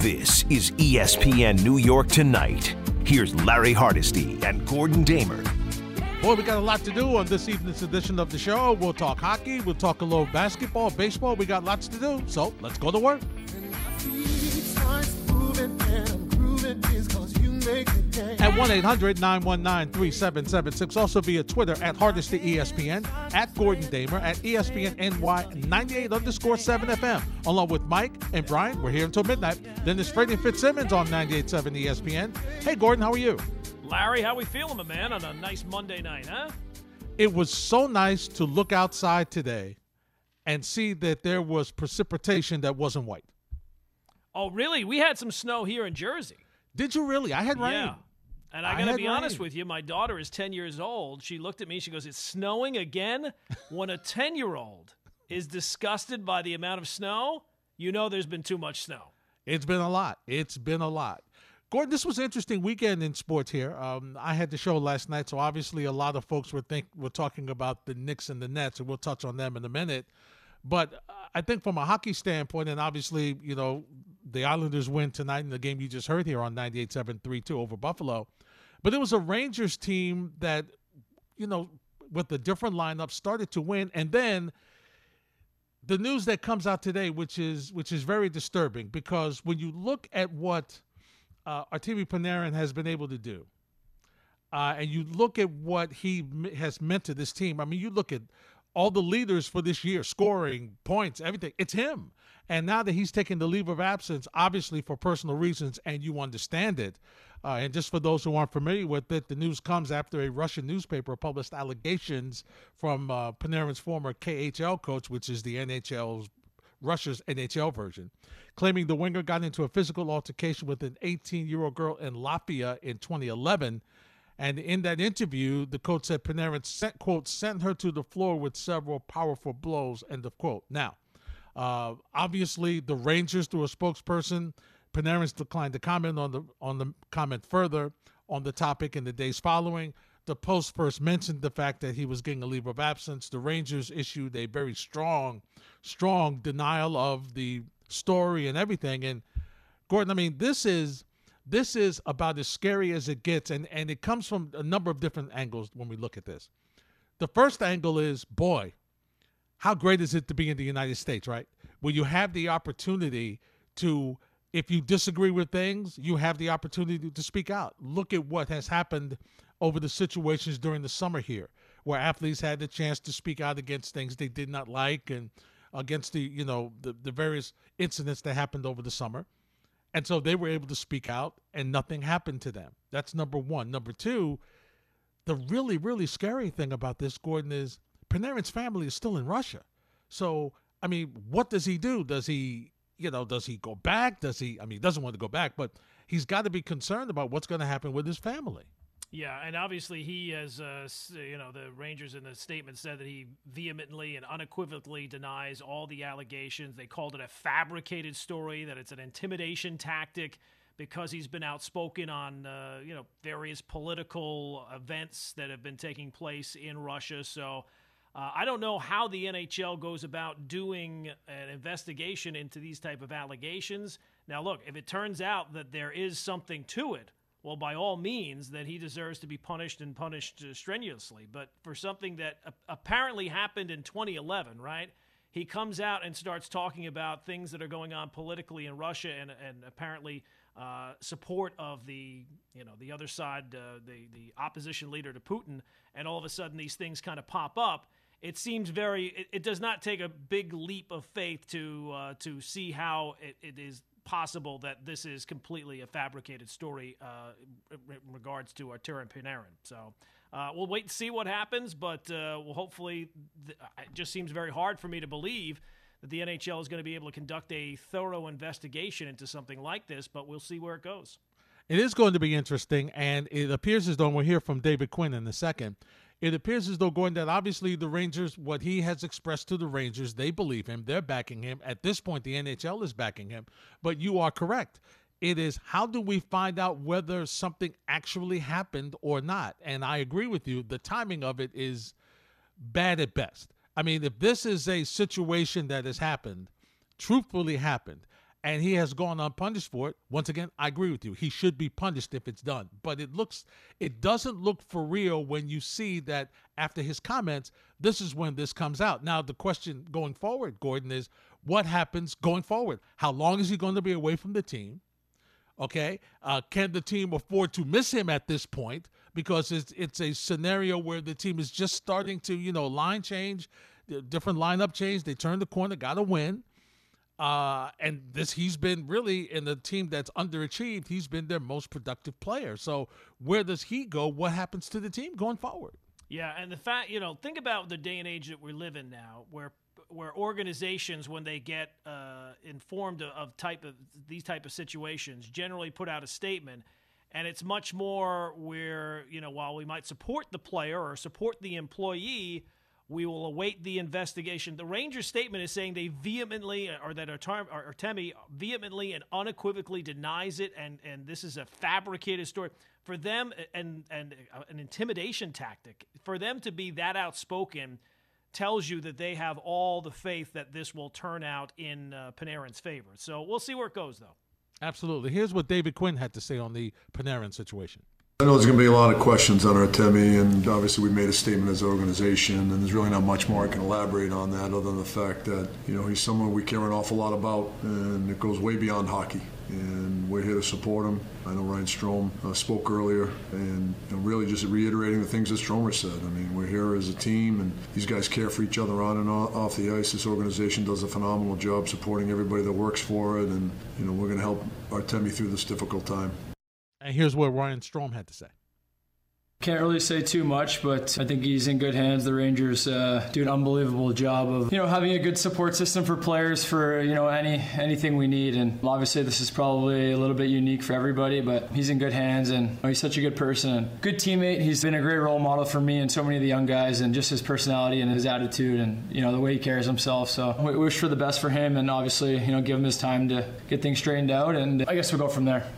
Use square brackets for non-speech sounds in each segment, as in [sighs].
This is ESPN New York Tonight. Here's Larry Hardesty and Gordon Damer. Boy, we got a lot to do on this evening's edition of the show. We'll talk hockey, we'll talk a little basketball, baseball. We got lots to do. So let's go to work. At 1 800 919 3776. Also via Twitter at Hardesty ESPN, at Gordon Damer, at ESPN NY 98 underscore 7 FM. Along with Mike and Brian, we're here until midnight. Then there's Freddie Fitzsimmons on 98.7 ESPN. Hey, Gordon, how are you? Larry, how we feeling, my man, on a nice Monday night, huh? It was so nice to look outside today and see that there was precipitation that wasn't white. Oh, really? We had some snow here in Jersey. Did you really? I had rain. Yeah. And I, I got to be honest with you, my daughter is 10 years old. She looked at me, she goes, It's snowing again? [laughs] when a 10 year old is disgusted by the amount of snow, you know there's been too much snow. It's been a lot. It's been a lot. Gordon, this was an interesting weekend in sports here. Um, I had the show last night, so obviously a lot of folks were think were talking about the Knicks and the Nets, and we'll touch on them in a minute. But I think from a hockey standpoint, and obviously, you know, the Islanders win tonight in the game you just heard here on 98.7 3-2 over Buffalo. But it was a Rangers team that, you know, with a different lineup started to win, and then the news that comes out today, which is which is very disturbing, because when you look at what uh, Artemi Panarin has been able to do, uh, and you look at what he m- has meant to this team. I mean, you look at all the leaders for this year, scoring points, everything. It's him. And now that he's taking the leave of absence, obviously for personal reasons, and you understand it. Uh, and just for those who aren't familiar with it, the news comes after a Russian newspaper published allegations from uh, Panarin's former KHL coach, which is the NHL's Russia's NHL version, claiming the winger got into a physical altercation with an 18 year old girl in Latvia in 2011. And in that interview, the coach said Panarin sent, quote, sent her to the floor with several powerful blows, end of quote. Now, uh, obviously, the Rangers, through a spokesperson, Panarin's declined to comment on the on the comment further on the topic in the days following. The Post first mentioned the fact that he was getting a leave of absence. The Rangers issued a very strong, strong denial of the story and everything. And Gordon, I mean, this is this is about as scary as it gets, and and it comes from a number of different angles when we look at this. The first angle is, boy, how great is it to be in the United States, right? Where you have the opportunity to, if you disagree with things, you have the opportunity to speak out. Look at what has happened over the situations during the summer here, where athletes had the chance to speak out against things they did not like and against the, you know, the, the various incidents that happened over the summer. And so they were able to speak out and nothing happened to them. That's number one. Number two, the really, really scary thing about this, Gordon, is Panarin's family is still in Russia. So, I mean, what does he do? Does he, you know, does he go back? Does he, I mean, he doesn't want to go back, but he's got to be concerned about what's going to happen with his family. Yeah, and obviously he has, uh, you know, the Rangers in the statement said that he vehemently and unequivocally denies all the allegations. They called it a fabricated story, that it's an intimidation tactic because he's been outspoken on, uh, you know, various political events that have been taking place in Russia. So uh, I don't know how the NHL goes about doing an investigation into these type of allegations. Now, look, if it turns out that there is something to it, well, by all means, that he deserves to be punished and punished uh, strenuously. But for something that apparently happened in 2011, right? He comes out and starts talking about things that are going on politically in Russia and, and apparently uh, support of the you know the other side, uh, the the opposition leader to Putin, and all of a sudden these things kind of pop up. It seems very. It, it does not take a big leap of faith to uh, to see how it, it is possible that this is completely a fabricated story uh, in regards to Artemi Panarin. So uh, we'll wait and see what happens, but uh, well, hopefully, th- it just seems very hard for me to believe that the NHL is going to be able to conduct a thorough investigation into something like this, but we'll see where it goes. It is going to be interesting, and it appears as though we'll hear from David Quinn in a second. It appears as though going that obviously the Rangers, what he has expressed to the Rangers, they believe him, they're backing him. At this point, the NHL is backing him. But you are correct. It is how do we find out whether something actually happened or not? And I agree with you. The timing of it is bad at best. I mean, if this is a situation that has happened, truthfully happened, and he has gone unpunished for it. Once again, I agree with you. He should be punished if it's done. But it looks it doesn't look for real when you see that after his comments, this is when this comes out. Now the question going forward, Gordon, is what happens going forward? How long is he going to be away from the team? Okay, uh, can the team afford to miss him at this point? Because it's it's a scenario where the team is just starting to you know line change, different lineup change. They turn the corner, got to win. Uh, and this he's been really in the team that's underachieved. He's been their most productive player. So where does he go? What happens to the team going forward? Yeah, and the fact you know, think about the day and age that we live in now, where where organizations, when they get uh, informed of, of type of these type of situations, generally put out a statement, and it's much more where you know while we might support the player or support the employee, we will await the investigation. The Rangers statement is saying they vehemently, or that Artemi vehemently and unequivocally denies it, and and this is a fabricated story for them, and and an intimidation tactic for them to be that outspoken tells you that they have all the faith that this will turn out in uh, Panarin's favor. So we'll see where it goes, though. Absolutely. Here's what David Quinn had to say on the Panarin situation. I know there's going to be a lot of questions on Artemi, and obviously we made a statement as an organization, and there's really not much more I can elaborate on that other than the fact that you know he's someone we care an awful lot about, and it goes way beyond hockey. And we're here to support him. I know Ryan Strome uh, spoke earlier, and you know, really just reiterating the things that Stromer said. I mean, we're here as a team, and these guys care for each other on and off the ice. This organization does a phenomenal job supporting everybody that works for it, and you know we're going to help Artemi through this difficult time. And here's what Ryan Strome had to say. Can't really say too much, but I think he's in good hands. The Rangers uh, do an unbelievable job of, you know, having a good support system for players for, you know, any anything we need. And obviously, this is probably a little bit unique for everybody, but he's in good hands, and he's such a good person and good teammate. He's been a great role model for me and so many of the young guys, and just his personality and his attitude, and you know, the way he carries himself. So we wish for the best for him, and obviously, you know, give him his time to get things straightened out, and I guess we'll go from there.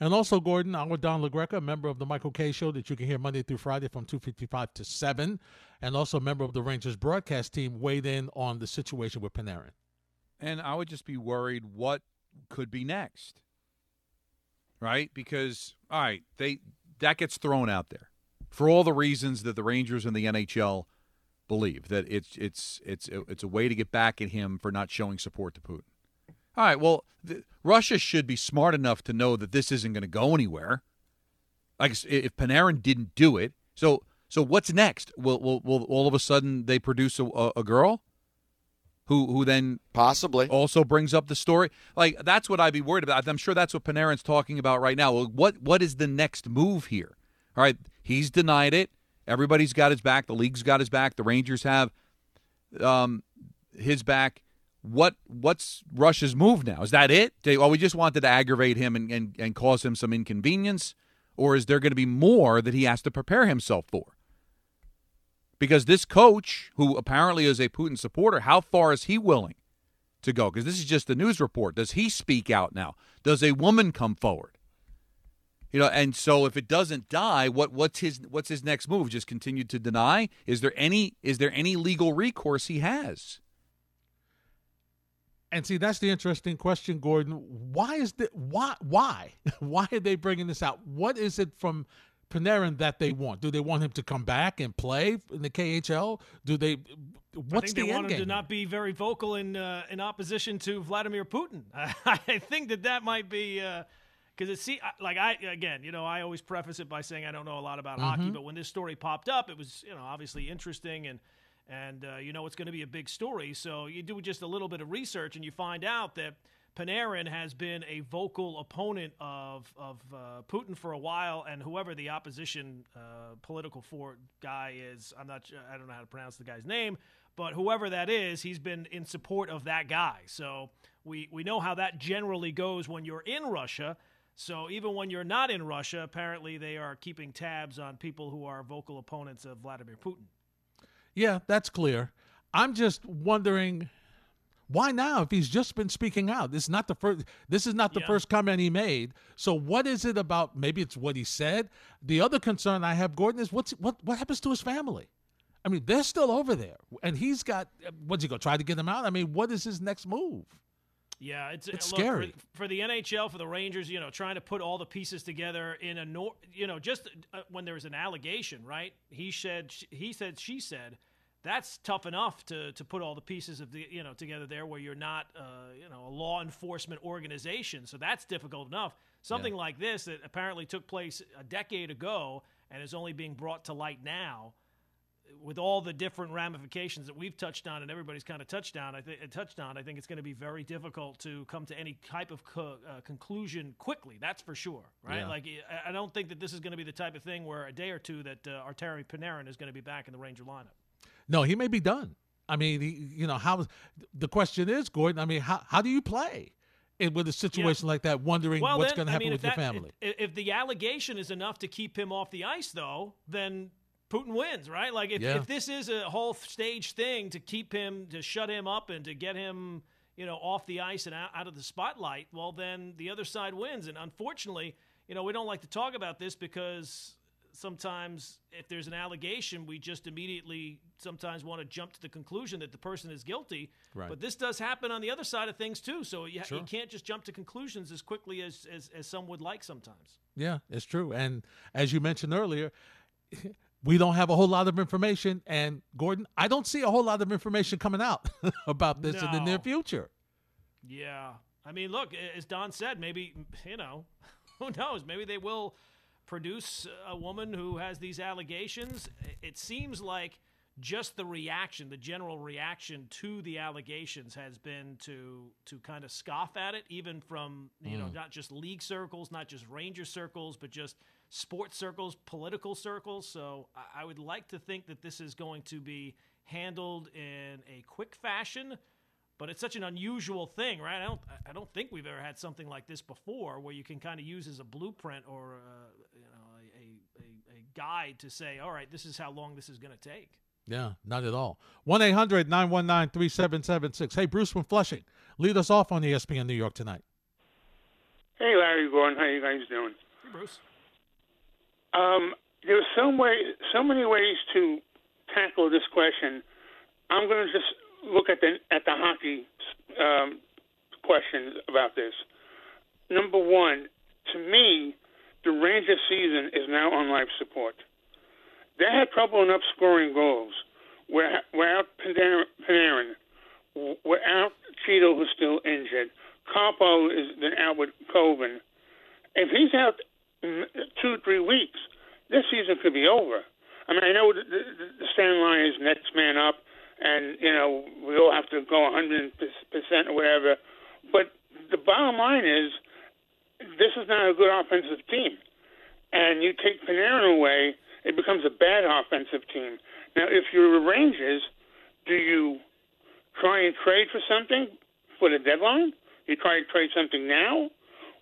And also, Gordon, I'm with Don LaGreca, member of the Michael Kay Show that you can hear Monday through Friday from 2.55 to 7, and also a member of the Rangers broadcast team weighed in on the situation with Panarin. And I would just be worried what could be next, right? Because, all right, they that gets thrown out there for all the reasons that the Rangers and the NHL believe that it's it's it's it's a way to get back at him for not showing support to Putin. All right, well, the, Russia should be smart enough to know that this isn't going to go anywhere. Like if Panarin didn't do it, so so what's next? Will will, will all of a sudden they produce a, a girl who who then possibly also brings up the story? Like that's what I'd be worried about. I'm sure that's what Panarin's talking about right now. Well, what what is the next move here? All right, he's denied it. Everybody's got his back. The league's got his back. The Rangers have um, his back what what's Russia's move now? Is that it? They, well, we just wanted to aggravate him and, and, and cause him some inconvenience, or is there going to be more that he has to prepare himself for? Because this coach, who apparently is a Putin supporter, how far is he willing to go? Because this is just a news report. Does he speak out now? Does a woman come forward? You know, and so if it doesn't die, what what's his what's his next move? Just continue to deny? Is there any is there any legal recourse he has? And see, that's the interesting question, Gordon. Why is that? Why? Why? [laughs] Why are they bringing this out? What is it from Panarin that they want? Do they want him to come back and play in the KHL? Do they? What's I think the they want him to not be very vocal in uh, in opposition to Vladimir Putin. [laughs] I think that that might be. because uh, it see like I again, you know, I always preface it by saying I don't know a lot about mm-hmm. hockey, but when this story popped up, it was you know obviously interesting and and uh, you know it's going to be a big story. So you do just a little bit of research, and you find out that Panarin has been a vocal opponent of of uh, Putin for a while, and whoever the opposition uh, political for guy is, I'm not, I don't know how to pronounce the guy's name, but whoever that is, he's been in support of that guy. So we we know how that generally goes when you're in Russia. So even when you're not in Russia, apparently they are keeping tabs on people who are vocal opponents of Vladimir Putin. Yeah, that's clear. I'm just wondering why now if he's just been speaking out this is not the first this is not the yeah. first comment he made so what is it about maybe it's what he said the other concern i have gordon is what's what what happens to his family i mean they're still over there and he's got what's he gonna try to get them out i mean what is his next move Yeah, it's, It's look, scary. for, for the NHL, for the Rangers. You know, trying to put all the pieces together in a nor- you know, just uh, when there's an allegation, right? He said, sh- he said, she said. That's tough enough to, to put all the pieces of the you know together there where you're not uh, you know a law enforcement organization. So that's difficult enough. Something like this that apparently took place a decade ago and is only being brought to light now with all the different ramifications that we've touched on and everybody's kind of touched on, I think touched on, I think it's going to be very difficult to come to any type of co- uh, conclusion quickly. That's for sure, right? Yeah. Like I- don't think that this is going to be the type of thing where a day or two that uh, Artemi Panarin is going to be back in the Ranger lineup. No, he may be done. I mean, he, you know, how the question is, Gordon. I mean, how how do you play in, with a situation like that, wondering Well, what's going to I happen mean, with your that- family? If, if the allegation is enough to keep him off the ice, though, then Putin wins, right? Like if, Yeah. if this is a whole stage thing to keep him, to shut him up, and to get him, you know, off the ice and out, out of the spotlight, well, then the other side wins. And unfortunately, you know, we don't like to talk about this because sometimes if there's an allegation, we just immediately sometimes want to jump to the conclusion that the person is guilty. Right. But this does happen on the other side of things too. So you, Sure. you can't just jump to conclusions as quickly as, as, as some would like sometimes. Yeah, it's true. And as you mentioned earlier, we don't have a whole lot of information. And Gordon, I don't see a whole lot of information coming out [laughs] about this in the near future. Yeah. I mean, look, as Don said, maybe, you know, [laughs] who knows? Maybe they will produce a woman who has these allegations. It seems like just the reaction, the general reaction to the allegations has been to to kind of scoff at it, even from, you know, hmm. not just league circles, not just Ranger circles, but just sports circles, political circles. So I, I would like to think that this is going to be handled in a quick fashion but it's such an unusual thing, right? I don't, I don't think we've ever had something like this before, where you can kind of use as a blueprint or uh, you know a, a, a guide to say, all right, this is how long this is going to take. Yeah, not at all. 1 800 919 3776. Hey, Bruce from Flushing, lead us off on ESPN New York tonight. Hey, Larry Gordon, how you guys doing? Hey, Bruce. Um, there's some way, so many ways to tackle this question. I'm going to just look at the at the hockey um, questions about this. Number one, to me, the Rangers season is now on life support. They had trouble enough scoring goals. We're, we're out Panarin, Panarin. We're out Chytil, who's still injured. Carpo is then out with COVID. If he's out two, three weeks, this season could be over. I mean, I know the, the, the stand line is next man up, and you know we all have to go 100 percent or whatever. But the bottom line is, this is not a good offensive team, and you take Panarin away, it becomes a bad offensive team. Now, if you're the Rangers, do you try and trade for something for the deadline? You try and trade something now,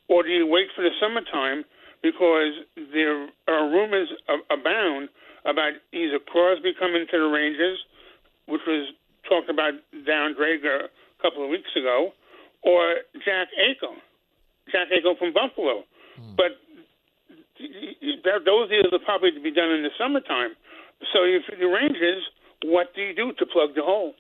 or do you wait for the summertime because there are rumors abound about either Crosby coming to the Rangers, which was talked about down Drager a couple of weeks ago, or Jack Eichel, Jack Eichel from Buffalo. Hmm. But y- that, those deals are probably to be done in the summertime. So if the Rangers, what do you do to plug the hole?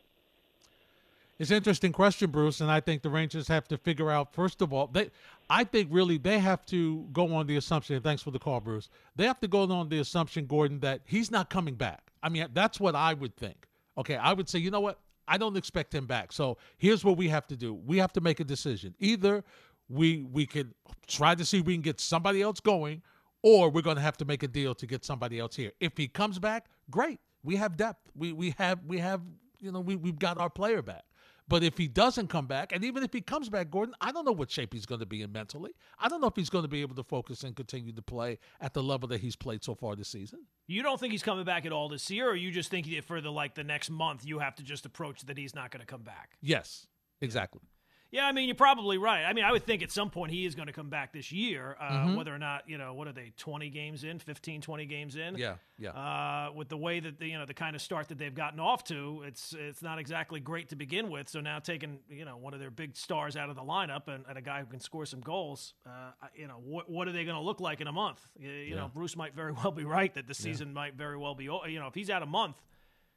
It's an interesting question, Bruce, and I think the Rangers have to figure out first of all they. I think really they have to go on the assumption. And thanks for the call, Bruce. They have to go on the assumption, Gordon, that he's not coming back. I mean, that's what I would think. Okay, I would say, you know what? I don't expect him back. So here's what we have to do. We have to make a decision. Either we we could try to see if we can get somebody else going, or we're going to have to make a deal to get somebody else here. If he comes back, great. We have depth. We we have we have you know we we've got our player back. But if he doesn't come back, and even if he comes back, Gordon, I don't know what shape he's going to be in mentally. I don't know if he's going to be able to focus and continue to play at the level that he's played so far this season. You don't think he's coming back at all this year, or you just think that for the like the next month you have to just approach that he's not going to come back? Yes, exactly. Yeah, I mean, you're probably right. I mean, I would think at some point he is going to come back this year, uh, Mm-hmm. whether or not, you know, what are they, 20 games in, 15, 20 games in? Yeah, yeah. Uh, with the way that, the, you know, the kind of start that they've gotten off to, it's it's not exactly great to begin with. So now taking, you know, one of their big stars out of the lineup and, and a guy who can score some goals, uh, you know, what, what are they going to look like in a month? You, you know, Bruce might very [laughs] well be right that the season might very well be, you know, if he's out a month,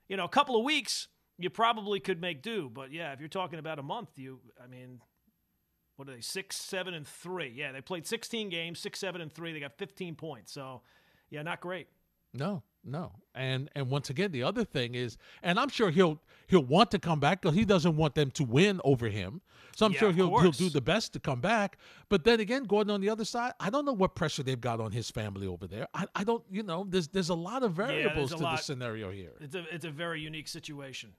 you know, a couple of weeks, you probably could make do. But yeah, if you're talking about a month, you, I mean, what are they? Six, seven, and three. Yeah, they played 16 games, six, seven, and three. They got 15 points. So, yeah, not great. No, no. And and once again, the other thing is, and I'm sure he'll he'll want to come back because he doesn't want them to win over him. So I'm Yeah, sure he'll he'll do the best to come back. But then again, Gordon on the other side, I don't know what pressure they've got on his family over there. I, I don't, you know, there's there's a lot of variables a to the scenario here. It's a it's a very unique situation.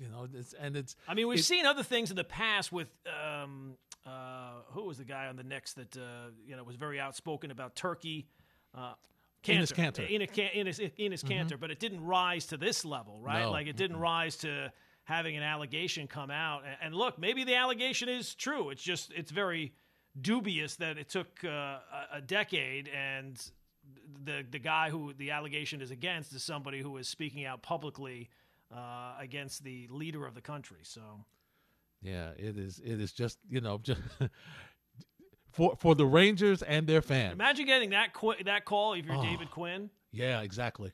You know, it's, and it's I mean, we've seen other things in the past with um, uh, who was the guy on the Knicks that uh, you know was very outspoken about Turkey. Uh, Enes Kanter. Enes, Can- Enes, Enes Kanter, but it didn't rise to this level, right? No. Like it didn't rise to having an allegation come out. And, and look, maybe the allegation is true. It's just it's very dubious that it took uh, a, a decade and the the guy who the allegation is against is somebody who is speaking out publicly uh, against the leader of the country. So yeah, it is it is just you know [laughs] just for for the Rangers and their fans. imagine getting that qu- that call if you're Oh. David Quinn. Yeah, exactly.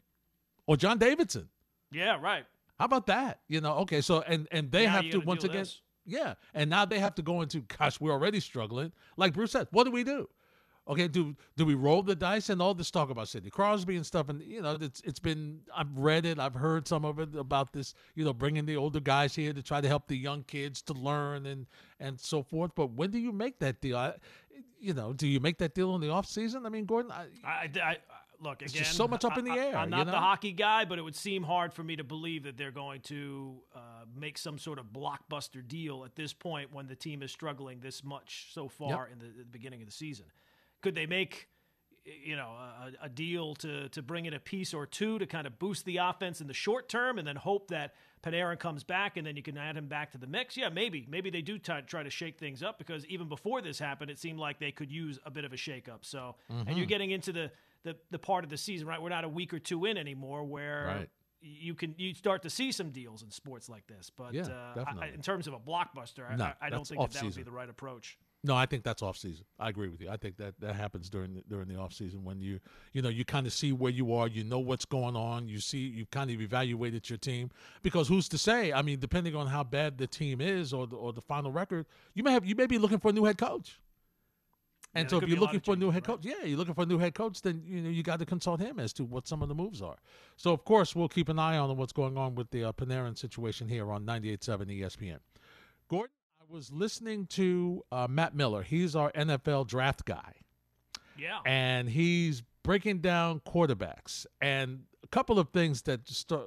Or John Davidson. Yeah, right. How about that? You know, okay, so and and they Now have to once again, this. yeah, and now they have to go into, gosh, we're already struggling. Like Bruce said, what do we do? Okay, do do we roll the dice and all this talk about Sidney Crosby and stuff? And you know, it's it's been I've read it, I've heard some of it about this, you know, bringing the older guys here to try to help the young kids to learn and and so forth. But when do you make that deal? I, you know, do you make that deal in the off season? I mean, Gordon, I, I, I- look again. just so much up in the I- I- air, I'm you not know? the hockey guy, but it would seem hard for me to believe that they're going to uh, make some sort of blockbuster deal at this point when the team is struggling this much so far in the, the beginning of the season. Could they make? You know, a, a deal to to bring in a piece or two to kind of boost the offense in the short term, and then hope that Panarin comes back, and then you can add him back to the mix. Yeah, maybe, maybe they do t- try to shake things up because even before this happened, it seemed like they could use a bit of a shakeup. So, and you're getting into the, the the part of the season, right? We're not a week or two in anymore, where Right. you can you start to see some deals in sports like this. But Yeah, uh, I- in terms of a blockbuster, I, No, I, I don't think that, that would be the right approach. No, I think that's off season. I agree with you. I think that that happens during the, during the off season when you you know you kind of see where you are, you know what's going on, you see you kind of evaluated your team because who's to say? I mean, depending on how bad the team is or the, or the final record, you may have you may be looking for a new head coach. And Yeah, so if you're be a lot looking for a new head right. coach, yeah, you're looking for a new head coach, then you know you got to consult him as to what some of the moves are. So of course we'll keep an eye on what's going on with the uh, Panarin situation here on 98.7 ESPN. Gordon, was listening to uh, Matt Miller. He's our NFL draft guy, Yeah, and he's breaking down quarterbacks. And a couple of things that just you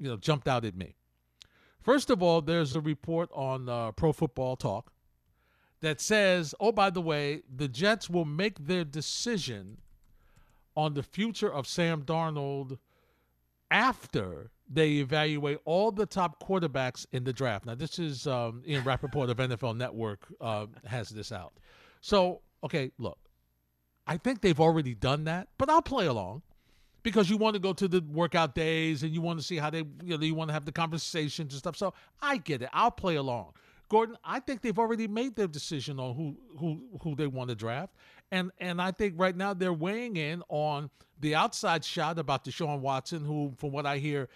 know jumped out at me. First of all, there's a report on uh, Pro Football Talk that says, "Oh, by the way, the Jets will make their decision on the future of Sam Darnold after they evaluate all the top quarterbacks in the draft." Now, this is um, Ian Rapoport of NFL Network uh, has this out. So, okay, look, I think they've already done that, but I'll play along because you want to go to the workout days and you want to see how they, you know, you want to have the conversations and stuff. So I get it. I'll play along. Gordon, I think they've already made their decision on who who who they want to draft, and and I think right now they're weighing in on the outside shot about Deshaun Watson, who, from what I hear,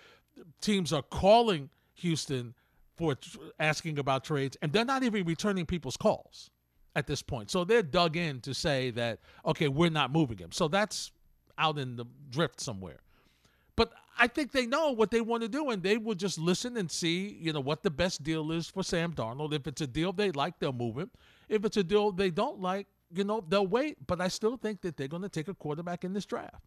teams are calling Houston for asking about trades, and they're not even returning people's calls at this point. So they're dug in to say that okay, we're not moving him. So that's out in the drift somewhere. But I think they know what they want to do, and they will just listen and see, you know, what the best deal is for Sam Darnold. If it's a deal they like, they'll move him. If it's a deal they don't like, you know, they'll wait. But I still think that they're going to take a quarterback in this draft.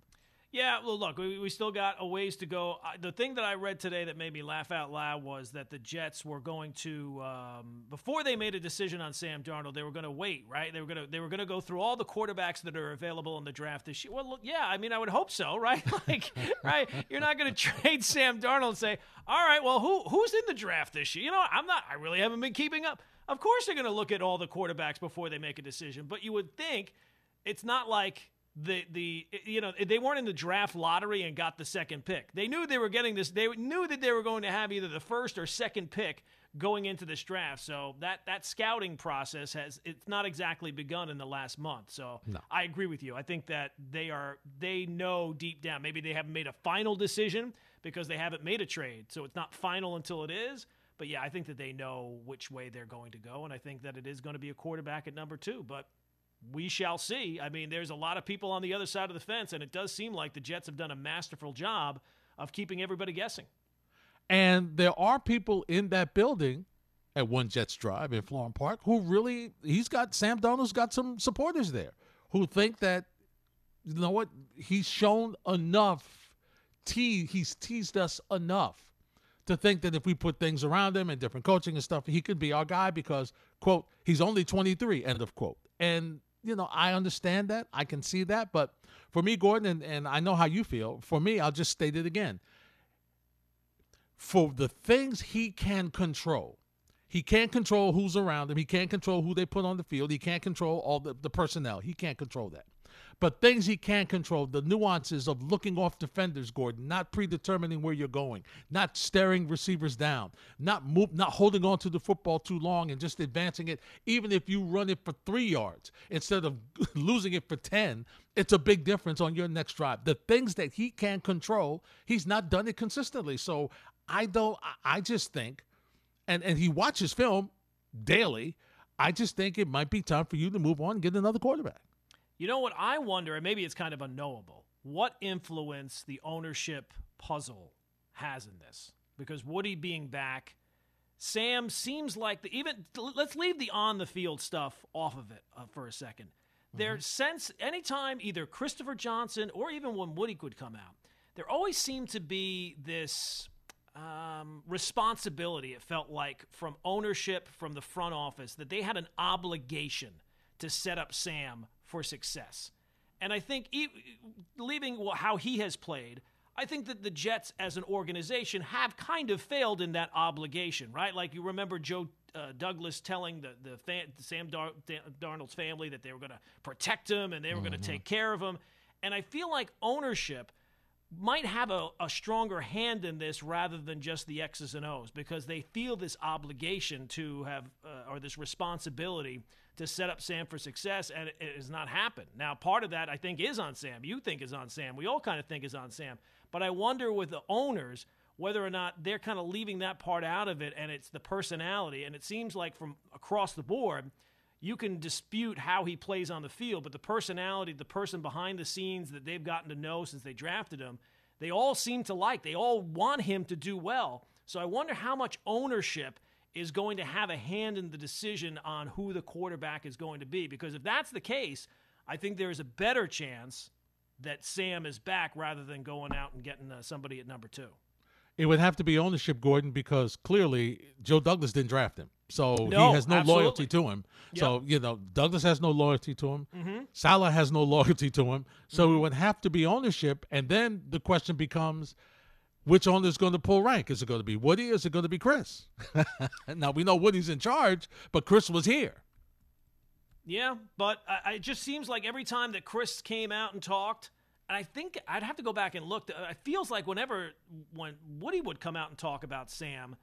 Yeah, well, look, we, we still got a ways to go. The thing that I read today that made me laugh out loud was that the Jets were going to, um, before they made a decision on Sam Darnold, they were going to wait, right? They were going to they were going to go through all the quarterbacks that are available in the draft this year. Well, look, yeah, I mean, I would hope so, [laughs] right? Like, right? You're not going [laughs] to trade Sam Darnold and say, all right, well, who who's in the draft this year? You know, I'm not. I really haven't been keeping up. Of course, they're going to look at all the quarterbacks before they make a decision, but you would think it's not like the the you know they weren't in the draft lottery and got the second pick. They knew they were getting this. They knew that they were going to have either the first or second pick going into this draft. So that that scouting process has it's not exactly begun in the last month. So I agree with you. I think that they are they know deep down. Maybe they haven't made a final decision because they haven't made a trade. So it's not final until it is. But yeah, I think that they know which way they're going to go, and I think that it is going to be a quarterback at number two. But we shall see. I mean, there's a lot of people on the other side of the fence, and it does seem like the Jets have done a masterful job of keeping everybody guessing. And there are people in that building at One Jets Drive in Florham Park who really, he's got, Sam Darnold's got some supporters there who think that, you know what, he's shown enough, te- he's teased us enough to think that if we put things around him and different coaching and stuff, he could be our guy because, quote, he's only 23, end of quote. And, you know, I understand that. I can see that. But for me, Gordon, and, and I know how you feel, for me, I'll just state it again. For the things he can control, he can't control who's around him. He can't control who they put on the field. He can't control all the, the personnel. He can't control that. But things he can control, the nuances of looking off defenders, Gordon, not predetermining where you're going, not staring receivers down, not move, not holding on to the football too long and just advancing it, even if you run it for three yards instead of [laughs] losing it for 10, it's a big difference on your next drive. The things that he can control, he's not done it consistently. So I don't, I just think, and, and he watches film daily. I just think it might be time for you to move on and get another quarterback. You know what I wonder, and maybe it's kind of unknowable, what influence the ownership puzzle has in this? Because Woody being back, Sam seems like the even let's leave the on the field stuff off of it uh, for a 2nd mm-hmm. Their sense anytime either Christopher Johnson or even when Woody could come out, there always seemed to be this um, responsibility. It felt like from ownership, from the front office, that they had an obligation to set up Sam for success. And I think, leaving how he has played, I think that the Jets as an organization have kind of failed in that obligation, right? Like you remember Joe uh, Douglas telling the, the fan, Sam Dar- Darnold's family that they were going to protect him and they were mm-hmm. going to take care of him. And I feel like ownership might have a, a, stronger hand in this rather than just the X's and O's because they feel this obligation to have, uh, or this responsibility to set up Sam for success, and it has not happened. Now, part of that I think is on Sam. You think is on Sam. We all kind of think is on Sam. But I wonder with the owners whether or not they're kind of leaving that part out of it, and it's the personality. And it seems like from across the board, you can dispute how he plays on the field, but the personality, the person behind the scenes that they've gotten to know since they drafted him, they all seem to like. They all want him to do well. So I wonder how much ownership is going to have a hand in the decision on who the quarterback is going to be. Because if that's the case, I think there's a better chance that Sam is back rather than going out and getting uh, somebody at number two. It would have to be ownership, Gordon, because clearly Joe Douglas didn't draft him. So no, he has no absolutely. loyalty to him. Yep. So, you know, Douglas has no loyalty to him. Mm-hmm. Saleh has no [laughs] loyalty to him. So mm-hmm. it would have to be ownership. And then the question becomes – which owner is going to pull rank? Is it going to be Woody or is it going to be Chris? [laughs] now we know Woody's in charge, but Chris was here. Yeah, but I, it just seems like every time that Chris came out and talked, and I think I'd have to go back and look. It feels like whenever when Woody would come out and talk about Sam,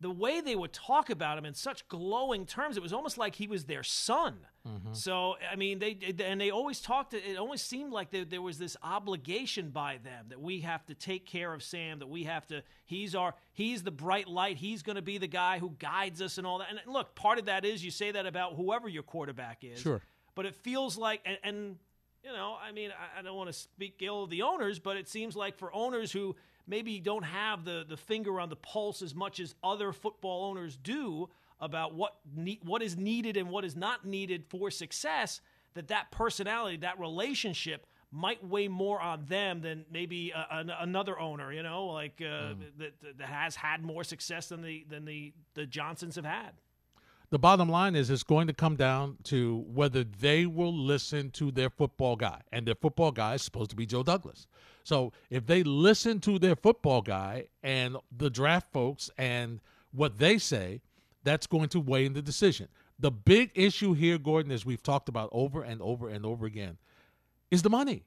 the way they would talk about him in such glowing terms, it was almost like he was their son. Mm-hmm. So, I mean, they and they always talked. It always seemed like there, there was this obligation by them that we have to take care of Sam. That we have to. He's our. He's the bright light. He's going to be the guy who guides us and all that. And look, part of that is you say that about whoever your quarterback is. Sure. But it feels like and, and you know, I mean, I, I don't want to speak ill of the owners, but it seems like for owners who maybe don't have the, the finger on the pulse as much as other football owners do about what ne- what is needed and what is not needed for success that that personality that relationship might weigh more on them than maybe a, a, another owner you know like uh, mm. that, that has had more success than the than the the Johnsons have had the bottom line is it's going to come down to whether they will listen to their football guy and their football guy is supposed to be Joe Douglas so if they listen to their football guy and the draft folks and what they say, that's going to weigh in the decision. The big issue here, Gordon, as we've talked about over and over and over again, is the money.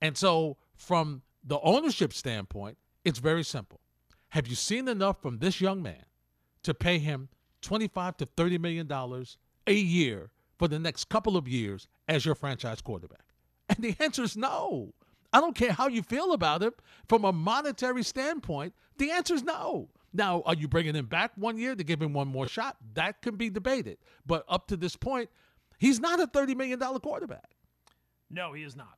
And so, from the ownership standpoint, it's very simple. Have you seen enough from this young man to pay him 25 to 30 million dollars a year for the next couple of years as your franchise quarterback? And the answer is no. I don't care how you feel about it from a monetary standpoint. The answer is no. Now, are you bringing him back one year to give him one more shot? That can be debated. But up to this point, he's not a $30 million quarterback. No, he is not.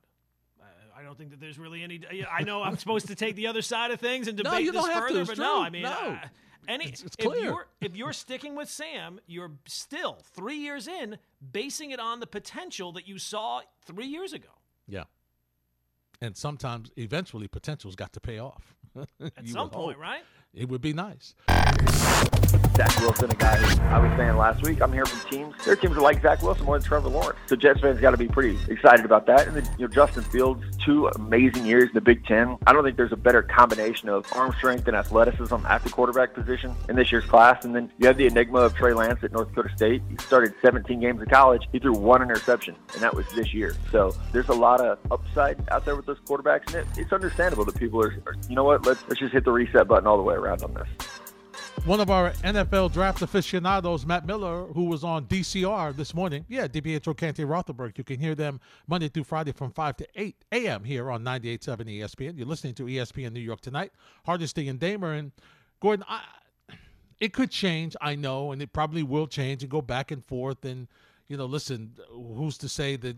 I don't think that there's really any. I know I'm supposed to take the other side of things and debate no, this further, but true. no, I mean, no. Uh, any it's, it's if you're if you're sticking with Sam, you're still three years in, basing it on the potential that you saw three years ago. Yeah, and sometimes, eventually, potential's got to pay off. [laughs] At some point, hope. right? It would be nice. Zach Wilson, a guy who I was saying last week, I'm hearing from teams. Their teams are like Zach Wilson more than Trevor Lawrence. So Jets fans got to be pretty excited about that. And then, you know, Justin Fields, two amazing years in the Big Ten. I don't think there's a better combination of arm strength and athleticism at the quarterback position in this year's class. And then you have the enigma of Trey Lance at North Dakota State. He started 17 games in college. He threw one interception, and that was this year. So there's a lot of upside out there with those quarterbacks, and it, it's understandable that people are, are, you know what, let's let's just hit the reset button all the way around on this. One of our NFL draft aficionados, Matt Miller, who was on DCR this morning. Yeah, DiPietro Canty Rothenberg. You can hear them Monday through Friday from 5 to 8 a.m. here on 98.7 ESPN. You're listening to ESPN New York tonight. Hardesty and Damer. And Gordon, I, it could change, I know, and it probably will change and go back and forth. And, you know, listen, who's to say that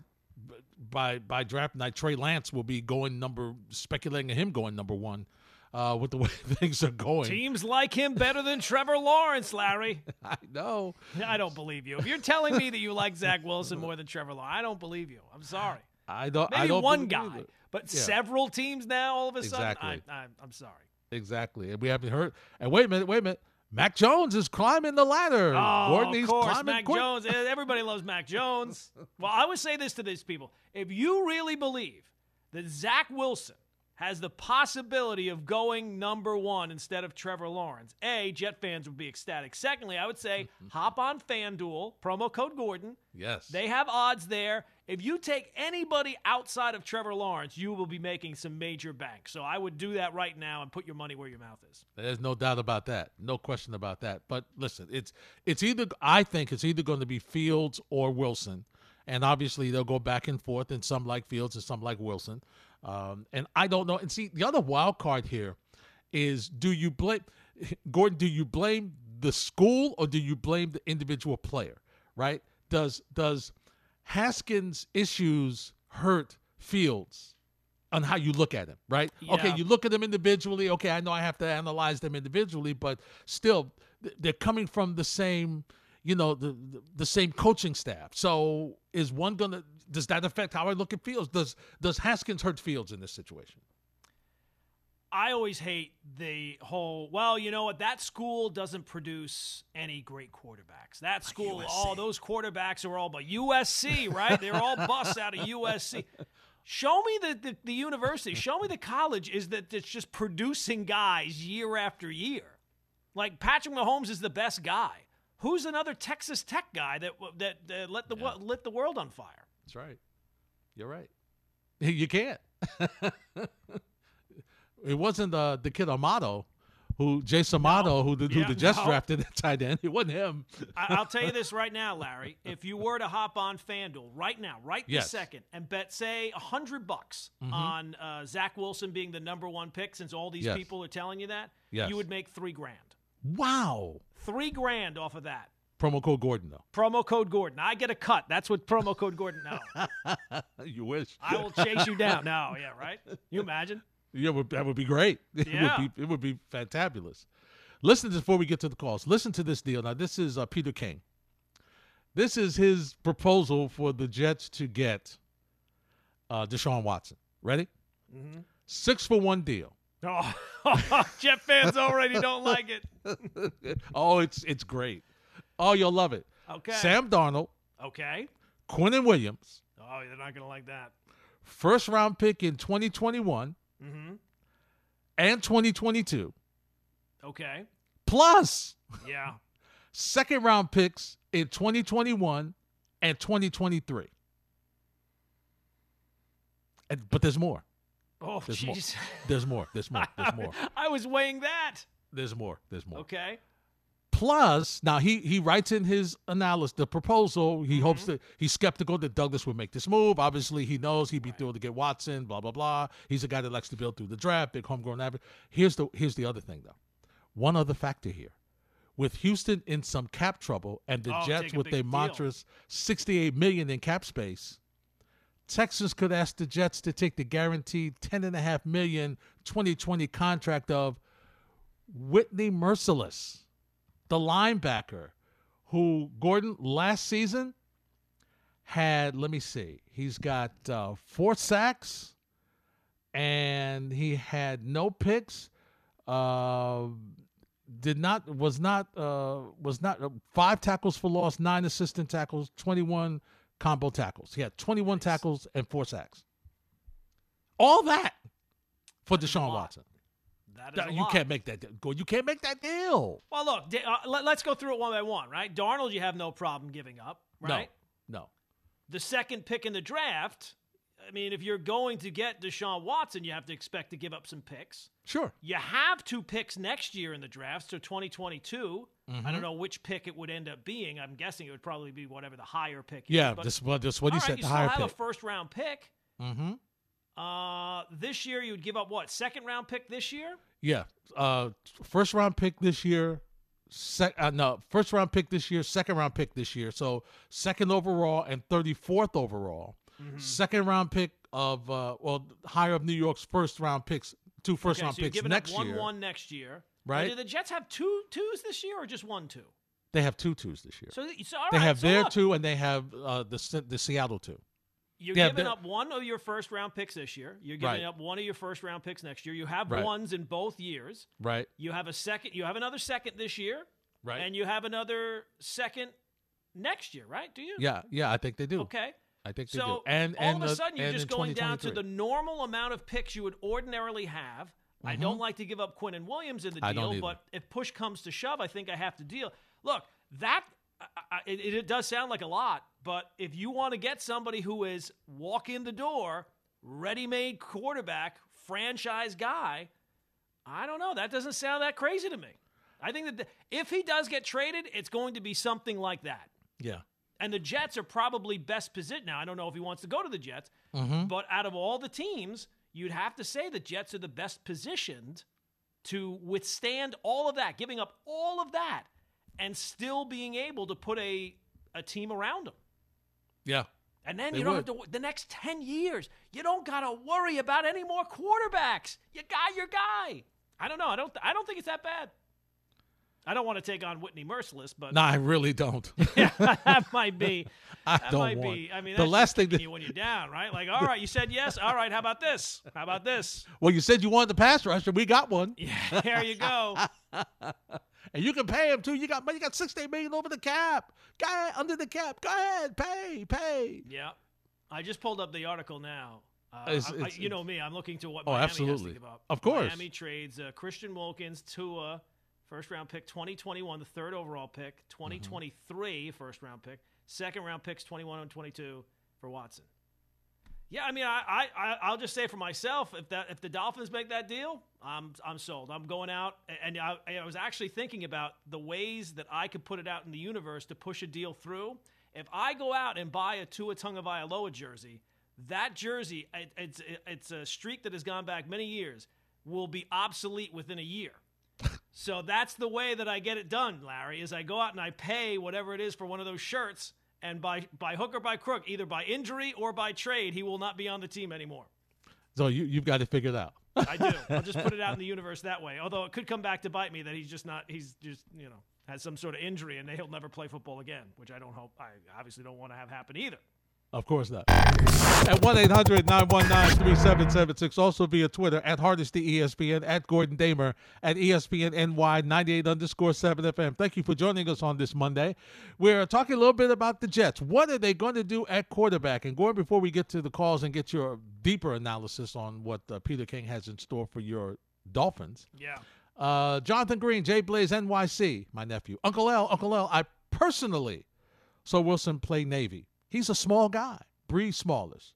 by by draft night, Trey Lance will be going number, speculating him going number one uh, with the way [laughs] things are going. Teams like him better than Trevor Lawrence, Larry. [laughs] I know. I don't believe you. If you're telling me that you like Zach Wilson more than Trevor Lawrence, I don't believe you. I'm sorry. I don't. Maybe I don't one guy, it. but Yeah. several teams now. All of a sudden, Exactly. I, I, I'm sorry. Exactly. And we haven't heard. And wait a minute. Wait a minute. Mac Jones is climbing the ladder. Oh, Gordon, of course, Mac quick. Jones. Eh, Everybody loves Mac Jones. [laughs] Well, I would say this to these people: if you really believe that Zach Wilson has the possibility of going number one instead of Trevor Lawrence, a Jet fans would be ecstatic. Secondly, I would say mm-hmm. hop on FanDuel, promo code Gordon. Yes. They have odds there. If you take anybody outside of Trevor Lawrence, you will be making some major bank. So I would do that right now and put your money where your mouth is. There's no doubt about that. No question about that. But listen, it's it's either I think it's either going to be Fields or Wilson, and obviously they'll go back and forth, and some like Fields and some like Wilson. Um, and I don't know. And see, the other wild card here is: do you blame [laughs] Gordon? Do you blame the school or do you blame the individual player? Right? Does does Haskins' issues hurt Fields? on how you look at him, right? Okay, you look at them individually. Okay, I know I have to analyze them individually, but still, they're coming from the same, you know, the the, the same coaching staff. So is one gonna? Does that affect how I look at Fields? Does does Haskins hurt Fields in this situation? I always hate the whole, well, you know what? That school doesn't produce any great quarterbacks. That school, all those quarterbacks are all but USC, right? They're all busts out of USC. Show me the, the, the university. Show me the college is that it's just producing guys year after year. Like Patrick Mahomes is the best guy. Who's another Texas Tech guy that that, that let the wo- lit the world on fire? That's right. You're right. You can't. [laughs] it wasn't uh, the kid Amaro, who Jason Amaro, who the, who Yeah, the Jets no. drafted at tight end. It wasn't him. I, I'll tell you this right now, Larry. [laughs] If you were to hop on FanDuel right now, right this Yes. Mm-hmm. second, and bet, say, a hundred bucks on uh, Zach Wilson being the number one pick, since all these Yes. people are telling you that, Yes. you would make three grand. Wow. Three grand off of that. Promo code Gordon though. Promo code Gordon. I get a cut. That's what promo code Gordon. No, [laughs] you wish. I will chase you down. No, yeah, right. You imagine? Yeah, that would be great. [laughs] It Yeah. would be it would be fantabulous. Listen to this before we get to the calls. Listen to this deal. Now, this is uh, Peter King. This is his proposal for the Jets to get uh, Deshaun Watson. Ready? Mm-hmm. Six for one deal. Oh, [laughs] Jet fans already don't like it. [laughs] oh, it's it's great. Oh, you'll love it. Okay. Sam Darnold, Okay. Quinnen Williams, Oh, they're not gonna like that. first round pick in 2021 Mm-hmm. and 2022, Okay. plus Yeah. [laughs] second round picks in 2021 and 2023. And, but there's more. Oh, There's more. jeez. [laughs] There's more. There's more. There's more. [laughs] I was weighing that. There's more. There's more. Okay. Plus, now he he writes in his analysis, the proposal. He mm-hmm. hopes that he's skeptical that Douglas would make this move. Obviously, he knows he'd be thrilled to get Watson. Blah blah blah. He's a guy that likes to build through the draft, big homegrown average. Here's the here's the other thing though. one other factor here. With Houston in some cap trouble and the Oh, Jets a with deal. monstrous 68 million in cap space, Texas could ask the Jets to take the guaranteed 10.5 million 2020 contract of Whitney Mercilus, the linebacker, who Gordon last season had. Let me see. He's got uh, four sacks, and he had no picks. Uh, did not was not uh, was not uh, five tackles for loss, nine assistant tackles, twenty one combo tackles. He had twenty one tackles and four sacks. All that for That Deshaun. Watson. That is You lot. can't make that. Go. You can't make that deal. Well, look, uh, let, us go through it one by one, right? Darnold, you have no problem giving up, right? No. No. The second pick in the draft, I mean, if you're going to get Deshaun Watson, you have to expect to give up some picks. Sure. You have two picks next year in the draft, so 2022. I Mm-hmm. don't know which pick it would end up being. I'm guessing it would probably be whatever the higher pick Yeah. is. but- This what this what all right, said. you The still higher have pick. a first round pick. mm-hmm. Uh, this year you would give up what second round pick this year? Yeah. Uh, first round pick this year. Sec- uh, no, first round pick this year, second round pick this year. So second overall and 34th overall. Mm-hmm. Second round pick of, uh, well, higher of New York's first round picks, two first okay, round so picks next one year. one next year. Right. Do the Jets have two twos this year or just one two? They have two twos this year. So, so they right, have so their look, two and they have uh, the the Seattle two. You're yeah, giving up one of your first round picks this year. You're giving Right. up one of your first round picks next year. You have Right. ones in both years. Right. You have a second. You have another second this year, Right. and you have another second next year, right? Do you? yeah. Yeah. I think they do. Okay. I think they So do. And all and of a sudden, you're just going down to the normal amount of picks you would ordinarily have. I don't like to give up Quinnen Williams in the Mm-hmm. Deal, but if push comes to shove, I think I have to deal. Look, that I, it, it does sound like a lot, but if you want to get somebody who is walk in the door, ready-made quarterback, franchise guy, I don't know. That doesn't sound that crazy to me. I think that the, if he does get traded, it's going to be something like that. Yeah. And the Jets are probably best positioned. Now, I don't know if he wants to go to the Jets, mm-hmm. but out of all the teams, you'd have to say the Jets are the best positioned to withstand all of that, giving up all of that, and still being able to put a, a team around them. Yeah. And then you don't would. have to, the next 10 years, you don't got to worry about any more quarterbacks. You got your guy. I don't know. I don't, I don't think it's that bad. I don't want to take on Whitney Mercilus, but No, I really don't. [laughs] yeah, [laughs] that might be. I That don't might want. be. I mean, the that's last thing that you when you're down, right? Like, all right, you said yes. All right, how about this? How about this? well, you said you wanted the pass rusher. We got one, Yeah, [laughs] there you go. and you can pay him too. You got you got sixty million over the cap. Go ahead, under the cap. Go ahead, pay, pay. Yeah, I just pulled up the article now. Uh, It's- I- I- you know me, I'm looking to what Oh, Miami absolutely. to give up. Of course. Miami trades uh, Christian Wilkins, Tua, first round pick, 2021, the third overall pick, mm-hmm. 2023 first round pick, second round picks, 21 and 22 for Watson. Yeah, I mean, I, I, I'll just say for myself, if that if the Dolphins make that deal, I'm I'm sold. I'm going out, and I, I was actually thinking about the ways that I could put it out in the universe to push a deal through. If I go out and buy a Tua Tonga Tagovailoa jersey, that jersey, it, it's it's a streak that has gone back many years, will be obsolete within a year. So that's the way that I get it done, Larry. Is I go out and I pay whatever it is for one of those shirts, and by by hook or by crook, either by injury or by trade, he will not be on the team anymore. So you you've got to figure it figured out. I do. [laughs] I'll just put it out in the universe that way. Although it could come back to bite me that he's just not. He's just you know has some sort of injury and he'll never play football again, which I don't hope. I obviously don't want to have happen either. Of course not. At 1 800 919 3776. Also via Twitter at Hardesty ESPN, at Gordon Damer, at ESPN NY 98 underscore 7 FM. Thank you for joining us on this Monday. We're talking a little bit about the Jets. What are they going to do at quarterback? And Gordon, before we get to the calls and get your deeper analysis on what uh, Peter King has in store for your Dolphins, Yeah. uh, Jonathan Green, Jay Blaze, NYC, my nephew. Uncle L, Uncle L, I personally saw Wilson play Navy. He's a small guy, breathes smallest.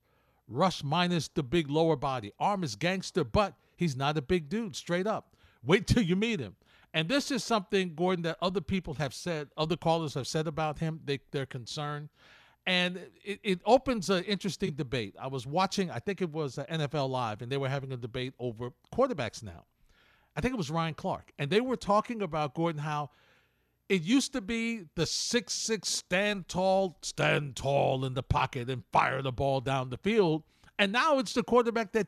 Rush minus the big lower body. Arm is gangster, but he's not a big dude, straight up. Wait till you meet him. And this is something, Gordon, that other people have said, other callers have said about him. They, they're concerned. And it, it opens an interesting debate. I was watching, I think it was NFL Live, and they were having a debate over quarterbacks now. I think it was Ryan Clark, and they were talking about Gordon how it used to be the six six stand tall, stand tall in the pocket and fire the ball down the field, and now it's the quarterback that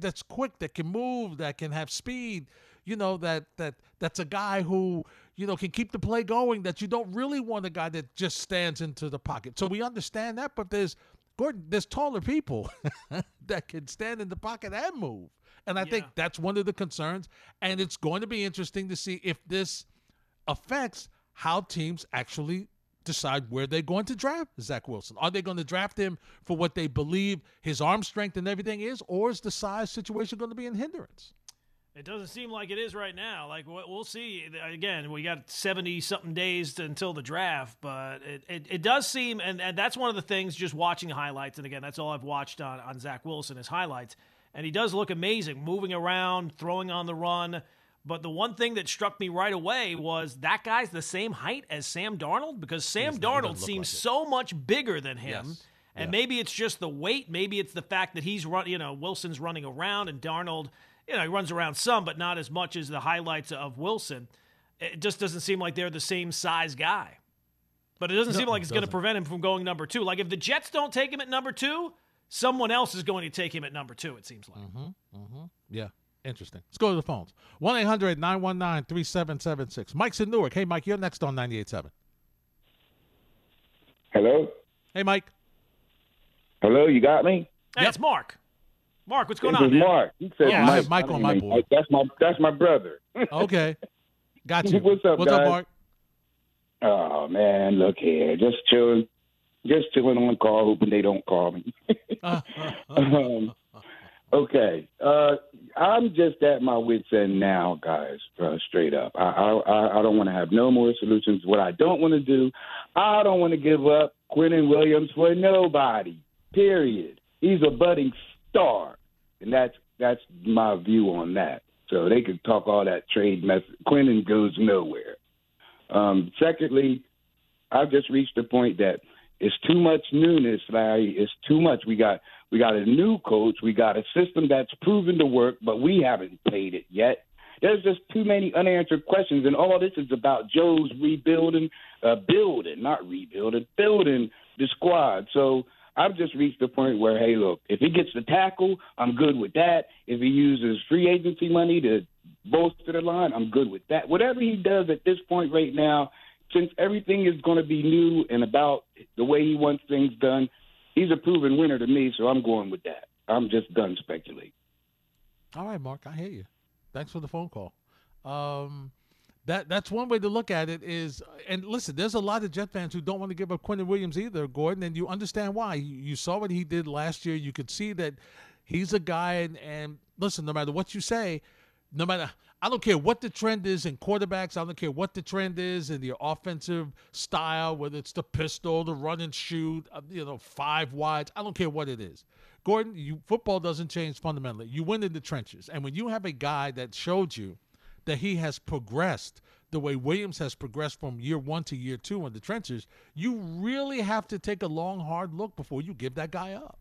that's quick, that can move, that can have speed. You know that that that's a guy who you know can keep the play going. That you don't really want a guy that just stands into the pocket. So we understand that, but there's Gordon, there's taller people [laughs] that can stand in the pocket and move. And I yeah. think that's one of the concerns. And it's going to be interesting to see if this affects how teams actually decide where they're going to draft Zach Wilson. Are they going to draft him for what they believe his arm strength and everything is, or is the size situation going to be a hindrance? It doesn't seem like it is right now. Like we'll see. Again, we got seventy something days until the draft, but it, it, it does seem, and, and that's one of the things. Just watching highlights, and again, that's all I've watched on on Zach Wilson is highlights, and he does look amazing, moving around, throwing on the run. But the one thing that struck me right away was that guy's the same height as Sam Darnold because Sam Darnold seems like so much bigger than him. Yes. And yeah. maybe it's just the weight. Maybe it's the fact that he's run. You know, Wilson's running around and Darnold you know, he runs around some, but not as much as the highlights of Wilson. It just doesn't seem like they're the same size guy. But it doesn't no, seem like it's going to prevent him from going number two. Like if the Jets don't take him at number two, someone else is going to take him at number two, it seems like. Mm-hmm, mm-hmm. Yeah. Interesting. Let's go to the phones. 1 800 919 3776. Mike's in Newark. Hey, Mike, you're next on 98.7. Hello? Hey, Mike. Hello, you got me? Hey, yep. it's Mark. Mark, what's going this on? This is Mark. He said yeah, Mike. Mike on my board. That's my that's my brother. [laughs] okay, got you. What's up, What's guys? up, Mark? Oh man, look here, just chilling, just chilling on call, hoping they don't call me. Uh, uh, uh. [laughs] um, okay, uh, I'm just at my wits end now, guys. Uh, straight up, I I, I don't want to have no more solutions. What I don't want to do, I don't want to give up Quinnen Williams for nobody. Period. He's a budding star, and that's that's my view on that. So they could talk all that trade mess. Quinnen goes nowhere. Um, secondly, I've just reached the point that it's too much newness, Larry. It's too much. We got we got a new coach. We got a system that's proven to work, but we haven't played it yet. There's just too many unanswered questions, and all this is about Joe's rebuilding, uh, building, not rebuilding, building the squad. So I've just reached the point where, hey, look, if he gets the tackle, I'm good with that. If he uses free agency money to bolster the line, I'm good with that. Whatever he does at this point right now, since everything is going to be new and about the way he wants things done, he's a proven winner to me, so I'm going with that. I'm just done speculating. All right, Mark, I hear you. Thanks for the phone call. Um, that that's one way to look at it is and listen there's a lot of jet fans who don't want to give up Quentin Williams either Gordon and you understand why you, saw what he did last year you could see that he's a guy and, and listen no matter what you say no matter I don't care what the trend is in quarterbacks. I don't care what the trend is in the offensive style whether it's the pistol the run and shoot uh, you know five wides. I don't care what it is. Gordon you football doesn't change fundamentally. You win in the trenches. And when you have a guy that showed you that he has progressed the way Williams has progressed from year one to year two in the trenches, you really have to take a long, hard look before you give that guy up.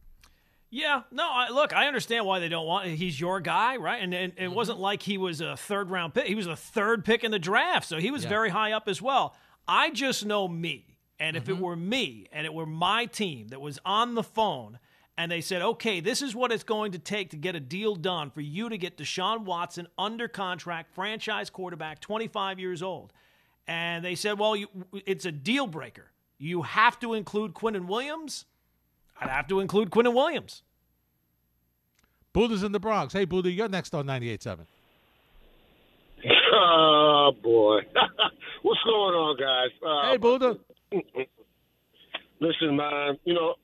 Yeah, no, I, look, I understand why they don't want. He's your guy, right? And, and it mm-hmm. wasn't like he was a third round pick; he was a third pick in the draft, so he was yeah. very high up as well. I just know me, and if mm-hmm. it were me and it were my team that was on the phone and they said, okay, this is what it's going to take to get a deal done for you to get Deshaun Watson under contract, franchise quarterback, 25 years old. And they said, well, you, it's a deal breaker. You have to include Quinnen Williams. I'd have to include Quinnen Williams. Buddha's in the Bronx. Hey, Buddha, you're next on 98.7. Oh, boy. [laughs] What's going on, guys? Uh, hey, Buddha. [laughs] Listen, man, you know,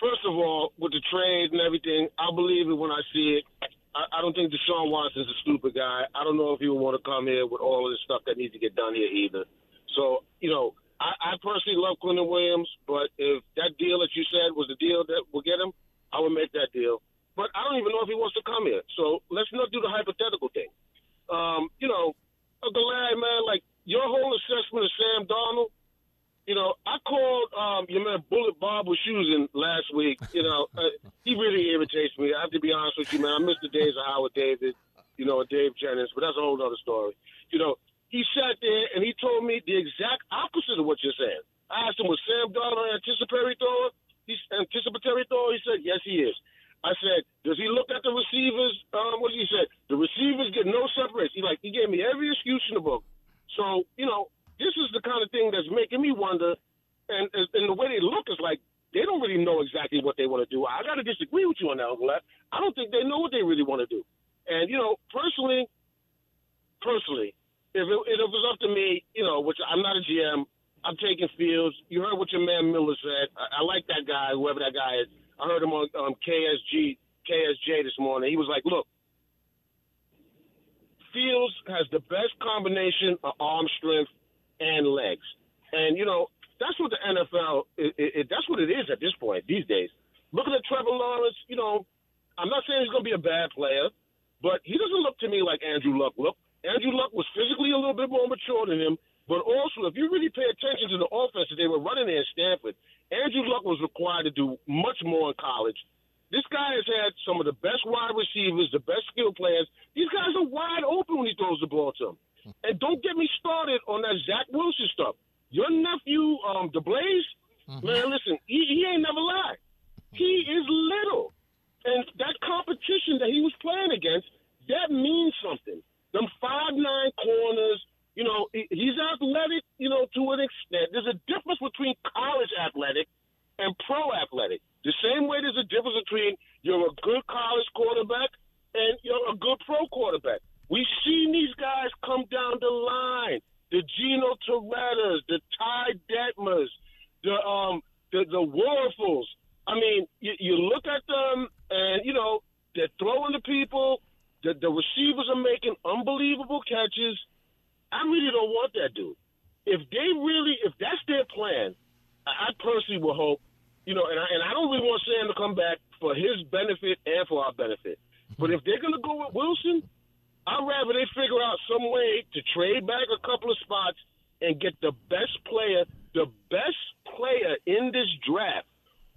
first of all, with the trade and everything, I believe it when I see it. I, I don't think Deshaun Watson's a stupid guy. I don't know if he would want to come here with all of this stuff that needs to get done here either. So, you know, I, I personally love Quinnen Williams, but if that deal that you said was the deal that will get him, I would make that deal. But I don't even know if he wants to come here. So let's not do the hypothetical thing. Um, you know, Uncle Larry, man, like your whole assessment of Sam Darnold, you know, I called um, your man Bullet Bob Wischusen last week. You know, [laughs] uh, he really irritates me. I have to be honest with you, man. I miss the days of Howard David. you know, and Dave Jennings, but that's a whole other story. You know, he sat there and he told me the exact opposite of what you're saying. I asked him, was Sam Darnold anticipatory thrower? He's anticipatory thrower. He said, yes, he is. I said, does he look at the receivers? Um, what did he say? The receivers get no separation. He like he gave me every excuse in the book. So you know, this is the kind of thing that's making me wonder. And and the way they look is like they don't really know exactly what they want to do. I got to disagree with you on that, I don't think they know what they really want to do. And you know, personally, personally, if it, if it was up to me, you know, which I'm not a GM, I'm taking Fields. You heard what your man Miller said. I, I like that guy, whoever that guy is. I heard him on um, KSG KSJ this morning. He was like, "Look, Fields has the best combination of arm strength and legs, and you know that's what the NFL. It, it, that's what it is at this point these days. Looking at Trevor Lawrence, you know, I'm not saying he's going to be a bad player, but he doesn't look to me like Andrew Luck looked. Andrew Luck was physically a little bit more mature than him, but also if you really pay attention to the offense that they were running there in Stanford, Andrew Luck was required to do much more in college. This guy has had some of the best wide receivers, the best skill players. These guys are wide open when he throws the ball to them. And don't get me started on that Zach Wilson stuff. Your nephew, um, DeBlaze, mm-hmm. man, listen, he, he ain't never lied. He is little. And that competition that he was playing against, that means something. Them five nine corners, you know, he's athletic, you know, to an extent. There's a difference between college athletic and pro athletic. The same way there's a difference between you're a good college quarterback and you're a good pro quarterback. We've seen these guys come down the line. The Gino Torettas, the Ty Detmers, the um the the Wuerffels. I mean, you, you look at them and you know they're throwing the people. The, receivers are making unbelievable catches. I really don't want that dude. If they really, if that's their plan, I, I personally will hope, you know, and I, and I don't really want Sam to come back for his benefit and for our benefit. But if they're going to go with Wilson, I'd rather they figure out some way to trade back a couple of spots and get the best player, the best player in this draft,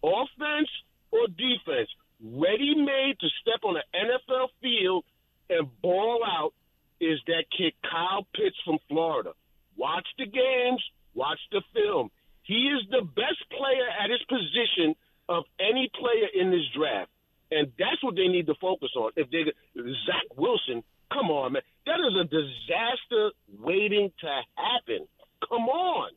offense or defense, ready made to step on an NFL field and ball out is that kid Kyle Pitts from Florida. Watch the games, watch the film. He is the best player at his position of any player in this draft. And that's what they need to focus on. If they Zach Wilson, come on, man. That is a disaster waiting to happen. Come on.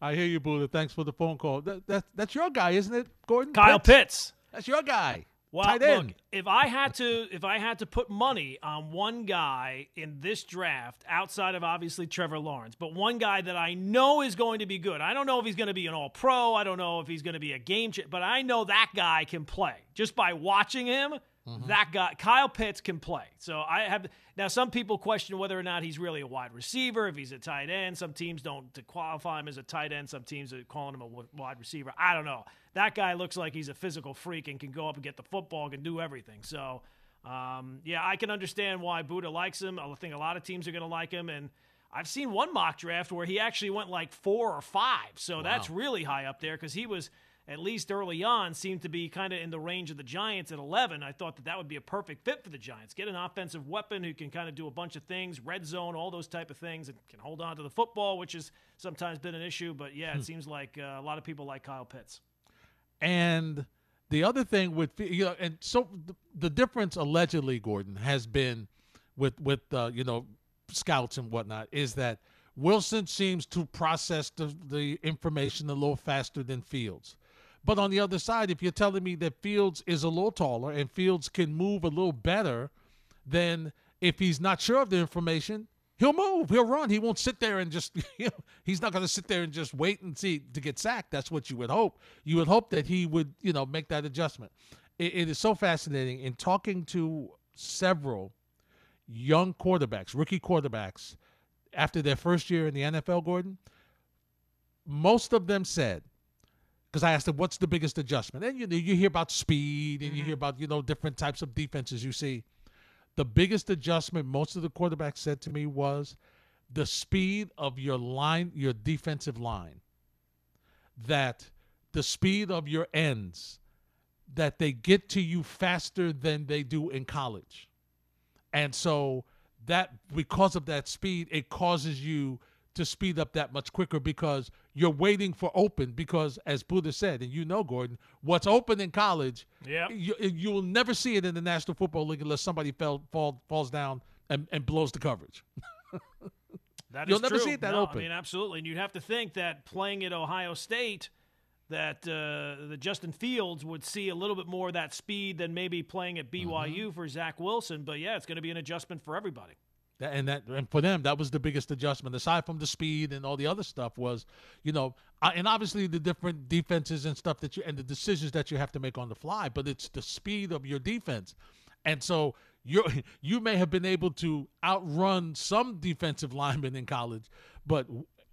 I hear you, Buddha. Thanks for the phone call. That, that, that's your guy, isn't it, Gordon? Kyle Pitts. Pitts. That's your guy. Well, Tight look, if I had to, if I had to put money on one guy in this draft, outside of obviously Trevor Lawrence, but one guy that I know is going to be good. I don't know if he's going to be an All-Pro. I don't know if he's going to be a game, ch- but I know that guy can play just by watching him. Mm-hmm. That guy, Kyle Pitts, can play. So I have now. Some people question whether or not he's really a wide receiver, if he's a tight end. Some teams don't qualify him as a tight end. Some teams are calling him a wide receiver. I don't know. That guy looks like he's a physical freak and can go up and get the football, can do everything. So, um, yeah, I can understand why Buddha likes him. I think a lot of teams are going to like him, and. I've seen one mock draft where he actually went like four or five. So wow. that's really high up there because he was at least early on, seemed to be kind of in the range of the Giants at 11. I thought that that would be a perfect fit for the Giants. Get an offensive weapon who can kind of do a bunch of things, red zone, all those type of things, and can hold on to the football, which has sometimes been an issue. But yeah, it hmm. seems like uh, a lot of people like Kyle Pitts. And the other thing with you know, and so the, difference allegedly, Gordon, has been with with uh, you know scouts and whatnot is that Wilson seems to process the, the information a little faster than Fields. But on the other side, if you're telling me that Fields is a little taller and Fields can move a little better, then if he's not sure of the information, he'll move, he'll run. He won't sit there and just, [laughs] you know, he's not going to sit there and just wait and see to get sacked. That's what you would hope. You would hope that he would, you know, make that adjustment. it, it is so fascinating in talking to several young quarterbacks, rookie quarterbacks, after their first year in the NFL, Gordon. Most of them said because I asked them, "What's the biggest adjustment?" And you know, you hear about speed, and mm-hmm. you hear about you know different types of defenses you see. The biggest adjustment most of the quarterbacks said to me was the speed of your line, your defensive line. That the speed of your ends, that they get to you faster than they do in college. and so that because of that speed, it causes you to speed up that much quicker because you're waiting for open because as Buddha said and you know Gordon what's open in college yeah you, you will never see it in the National Football League unless somebody fell, fall, falls down and, and blows the coverage. [laughs] That you'll is never true. see it that no, open. I mean absolutely. And you'd have to think that playing at Ohio State that uh, the Justin Fields would see a little bit more of that speed than maybe playing at BYU Mm-hmm. for Zach Wilson. But yeah it's going to be an adjustment for everybody and that and for them that was the biggest adjustment aside from the speed and all the other stuff was you know and obviously the different defenses and stuff that you and the decisions that you have to make on the fly but it's the speed of your defense and so you [laughs] you may have been able to outrun some defensive [laughs] linemen in college but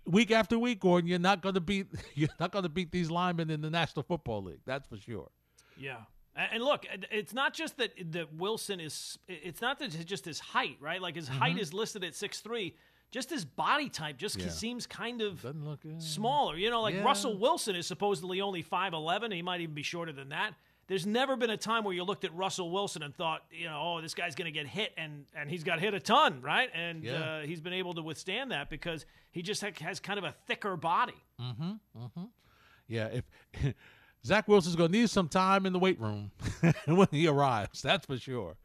week after week Gordon you're not going to beat [laughs] you're not going to beat these linemen in the National Football League that's for sure Yeah. And look, it's not just that that Wilson is. It's not that it's just his height, right? Like his height is listed at six three. Just his body type just Mm-hmm. Yeah. seems kind of look uh, smaller. You know, like Yeah. Russell Wilson is supposedly only five eleven. He might even be shorter than that. There's never been a time where you looked at Russell Wilson and thought, you know, oh, this guy's going to get hit, and and he's got hit a ton, right? And Yeah. uh, he's been able to withstand that because he just ha- has kind of a thicker body. Mm-hmm. Mm-hmm. Yeah, if [laughs] Zach Wilson's going to need some time in the weight room [laughs] when he arrives, that's for sure.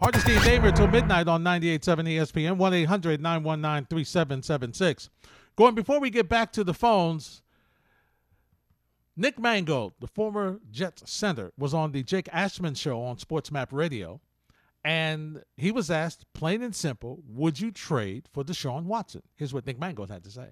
Hardesty and Damer till midnight on 98.7 ESPN, 1 800 919 3776. Going before we get back to the phones, Nick Mangold, the former Jets center, was on the Jake Asman show on SportsMap Radio. And he was asked, plain and simple, would you trade for Deshaun Watson? Here's what Nick Mangold had to say.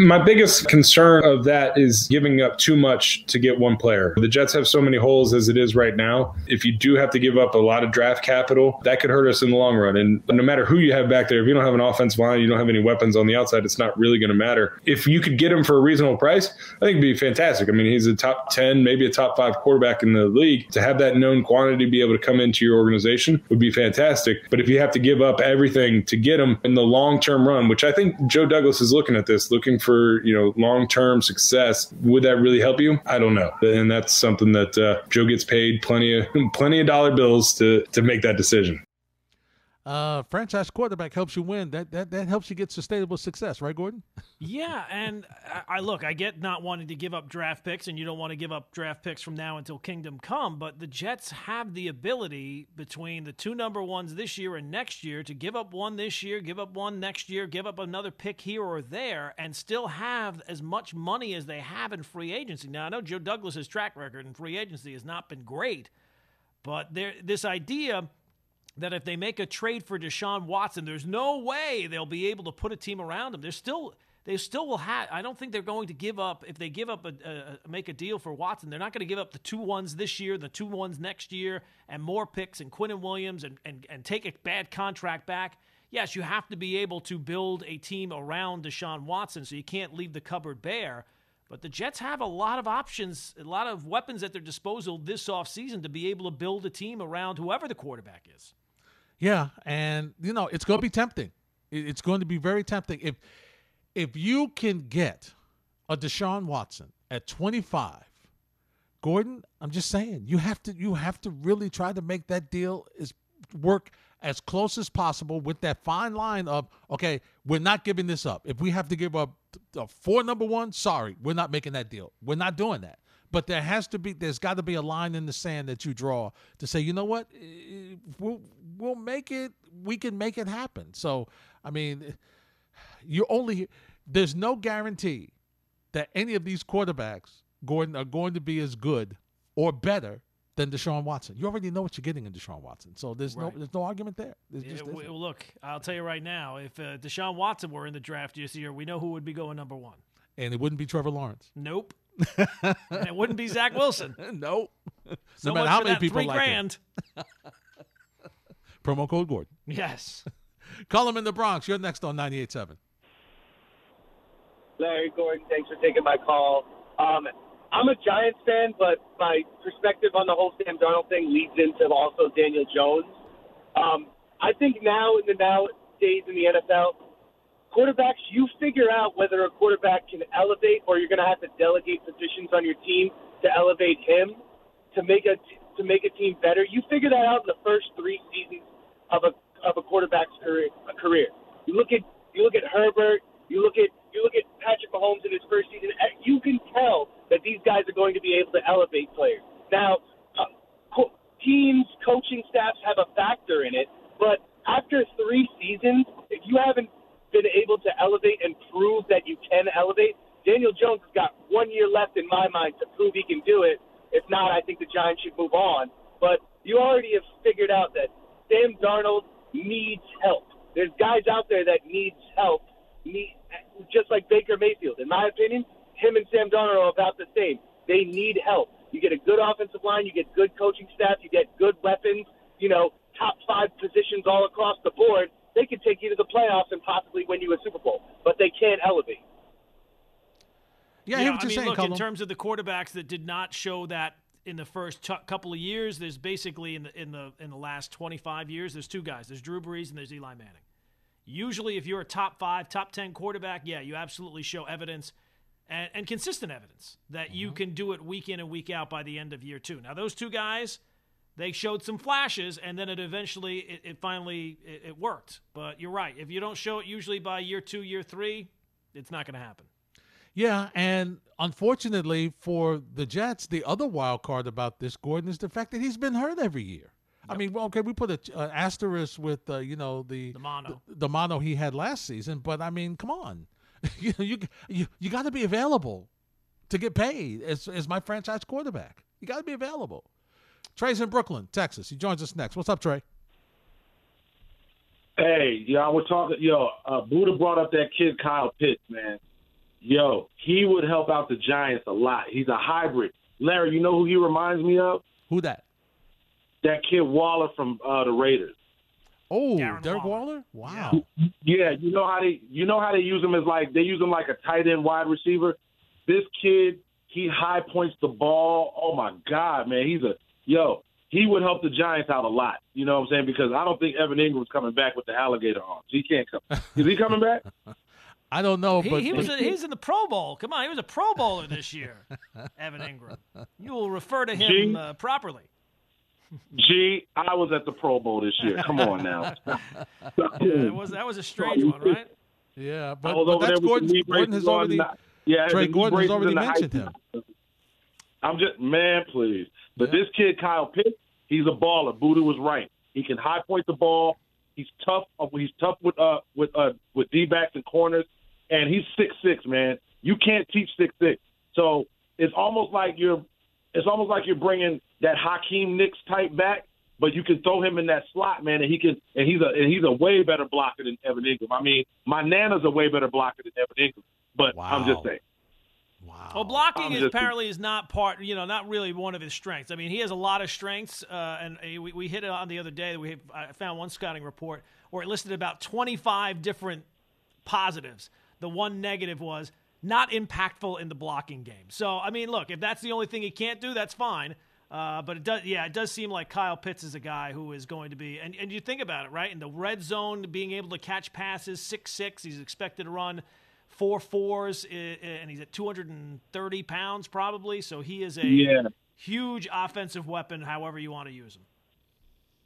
My biggest concern of that is giving up too much to get one player. The Jets have so many holes as it is right now. If you do have to give up a lot of draft capital, that could hurt us in the long run. And no matter who you have back there, if you don't have an offensive line, you don't have any weapons on the outside, it's not really going to matter. If you could get him for a reasonable price, I think it'd be fantastic. I mean, he's a top 10, maybe a top five quarterback in the league. To have that known quantity be able to come into your organization would be fantastic. But if you have to give up everything to get him in the long term run, which I think Joe Douglas is looking at this, looking for you know long term success, would that really help you? I don't know, and that's something that uh, Joe gets paid plenty of [laughs] plenty of dollar bills to to make that decision. Uh, franchise quarterback helps you win. That that that helps you get sustainable success, right, Gordon? Yeah, and I, I look, I get not wanting to give up draft picks, and you don't want to give up draft picks from now until Kingdom Come, but the Jets have the ability between the two number ones this year and next year to give up one this year, give up one next year, give up another pick here or there, and still have as much money as they have in free agency. Now, I know Joe Douglas's track record in free agency has not been great, but there, this idea that if they make a trade for Deshaun Watson, there's no way they'll be able to put a team around him. There's still they still will have. I don't think they're going to give up if they give up a, a, a make a deal for Watson. They're not going to give up the two ones this year, the two ones next year, and more picks and Quinnen Williams and, and and take a bad contract back. Yes, you have to be able to build a team around Deshaun Watson, so you can't leave the cupboard bare. But the Jets have a lot of options, a lot of weapons at their disposal this offseason to be able to build a team around whoever the quarterback is. Yeah, and you know it's going to be tempting. It's going to be very tempting if if you can get a Deshaun Watson at 25. Gordon, I'm just saying you have to you have to really try to make that deal is work as close as possible with that fine line of okay, we're not giving this up. If we have to give up a uh, four number one, sorry, we're not making that deal. We're not doing that. But there has to be, there's got to be a line in the sand that you draw to say, you know what, we'll we'll make it. We can make it happen. So, I mean, you only there's no guarantee that any of these quarterbacks, Gordon, are going to be as good or better than Deshaun Watson. You already know what you're getting in Deshaun Watson. So there's Right. no there's no argument there. There's Yeah, just w- isn't. look, I'll tell you right now, if uh, Deshaun Watson were in the draft this year, we know who would be going number one. and it wouldn't be Trevor Lawrence. Nope. And it wouldn't be Zach Wilson. [laughs] nope. So no matter how many people three like grand. him. [laughs] Promo code Gordon. Yes. [laughs] Colin in the Bronx. You're next on 98.7. Larry Gordon, thanks for taking my call. Um, I'm a Giants fan, but my perspective on the whole Sam Darnold thing leads into also Daniel Jones. Um, I think now in the nowadays in the NFL, quarterbacks you figure out whether a quarterback can elevate or you're going to have to delegate positions on your team to elevate him to make a to make a team better, you figure that out in the first three seasons of a of a quarterback's career. A career. You look at you look at Herbert. You look at you look at Patrick Mahomes in his first season. You can tell that these guys are going to be able to elevate players. Now, uh, teams, coaching staffs have a factor in it, but after three seasons, if you haven't been able to elevate and prove that you can elevate, Daniel Jones has got one year left in my mind to prove he can do it. If not, I think the Giants should move on. But you already have figured out that Sam Darnold needs help. There's guys out there that needs help, need, just like Baker Mayfield. In my opinion, him and Sam Darnold are about the same. They need help. You get a good offensive line, you get good coaching staff, you get good weapons, you know, top five positions all across the board. They could take you to the playoffs and possibly win you a Super Bowl, but they can't elevate. Yeah, yeah I, I mean, saying, look, Colin. in terms of the quarterbacks that did not show that in the first t- couple of years, there's basically in the in the in the last 25 years, there's two guys. There's Drew Brees and there's Eli Manning. Usually, if you're a top five, top 10 quarterback, yeah, you absolutely show evidence and, and consistent evidence that Mm-hmm. you can do it week in and week out by the end of year two. Now, those two guys, they showed some flashes, and then it eventually, it, it finally, it, it worked. But you're right. If you don't show it usually by year two, year three, it's not going to happen. Yeah, and unfortunately for the Jets, the other wild card about this Gordon is the fact that he's been hurt every year. I mean, well, okay, we put an uh, asterisk with uh, you know the The mono. the, the mono he had last season, but I mean, come on, [laughs] you you you, you got to be available to get paid as as my franchise quarterback. You got to be available. Trey's in Brooklyn, Texas. He joins us next. What's up, Trey? Hey, y'all were talking. Yo, uh, Buddha brought up that kid Kyle Pitts, man. Yo, he would help out the Giants a lot. He's a hybrid. Larry, you know who he reminds me of? Who that? That kid Waller from uh, the Raiders. Oh, Darren Derek Waller. Waller. Wow. Yeah, you know how they you know how they use him as like they use him like a tight end wide receiver. This kid, he high points the ball. Oh my God, man, he's a yo. He would help the Giants out a lot. You know what I'm saying? Because I don't think Evan Engram's coming back with the alligator arms. He can't come. Is he coming back? [laughs] I don't know, He, but he was a, he was in the Pro Bowl. Come on, he was a Pro Bowler this year. [laughs] Evan Engram. You will refer to him Gee. uh, properly. Gee, I was at the Pro Bowl this year. Come on now. [laughs] Yeah, it was that was a strange one, right? yeah, but, but that's Gordon. Gordon has already. yeah, Trey Gordon has already and the high mentioned him. I'm just man, please. But Yeah. this kid Kyle Pitts, he's a baller. Buddha was right. He can high point the ball. He's tough. uh, He's tough with uh with uh with D backs and corners, and he's six six man. You can't teach six six. So it's almost like you're it's almost like you're bringing that Hakeem Nicks type back, but you can throw him in that slot, man, and he can and he's a and he's a way better blocker than Evan Engram. I mean, my Nana's a way better blocker than Evan Engram, but I'm just saying. Wow. Well, blocking is apparently is not part, you know, not really one of his strengths. I mean, he has a lot of strengths, uh, and uh, we, we hit it on the other day. We I found one scouting report where it listed about 25 different positives. The one negative was not impactful in the blocking game. So, I mean, look, if that's the only thing he can't do, that's fine. Uh, but it does, yeah, it does seem like Kyle Pitts is a guy who is going to be, and, and you think about it, right? In the red zone, being able to catch passes, six six, he's expected to run four fours, and he's at 230 pounds probably. So he is a Yeah. huge offensive weapon, however you want to use him.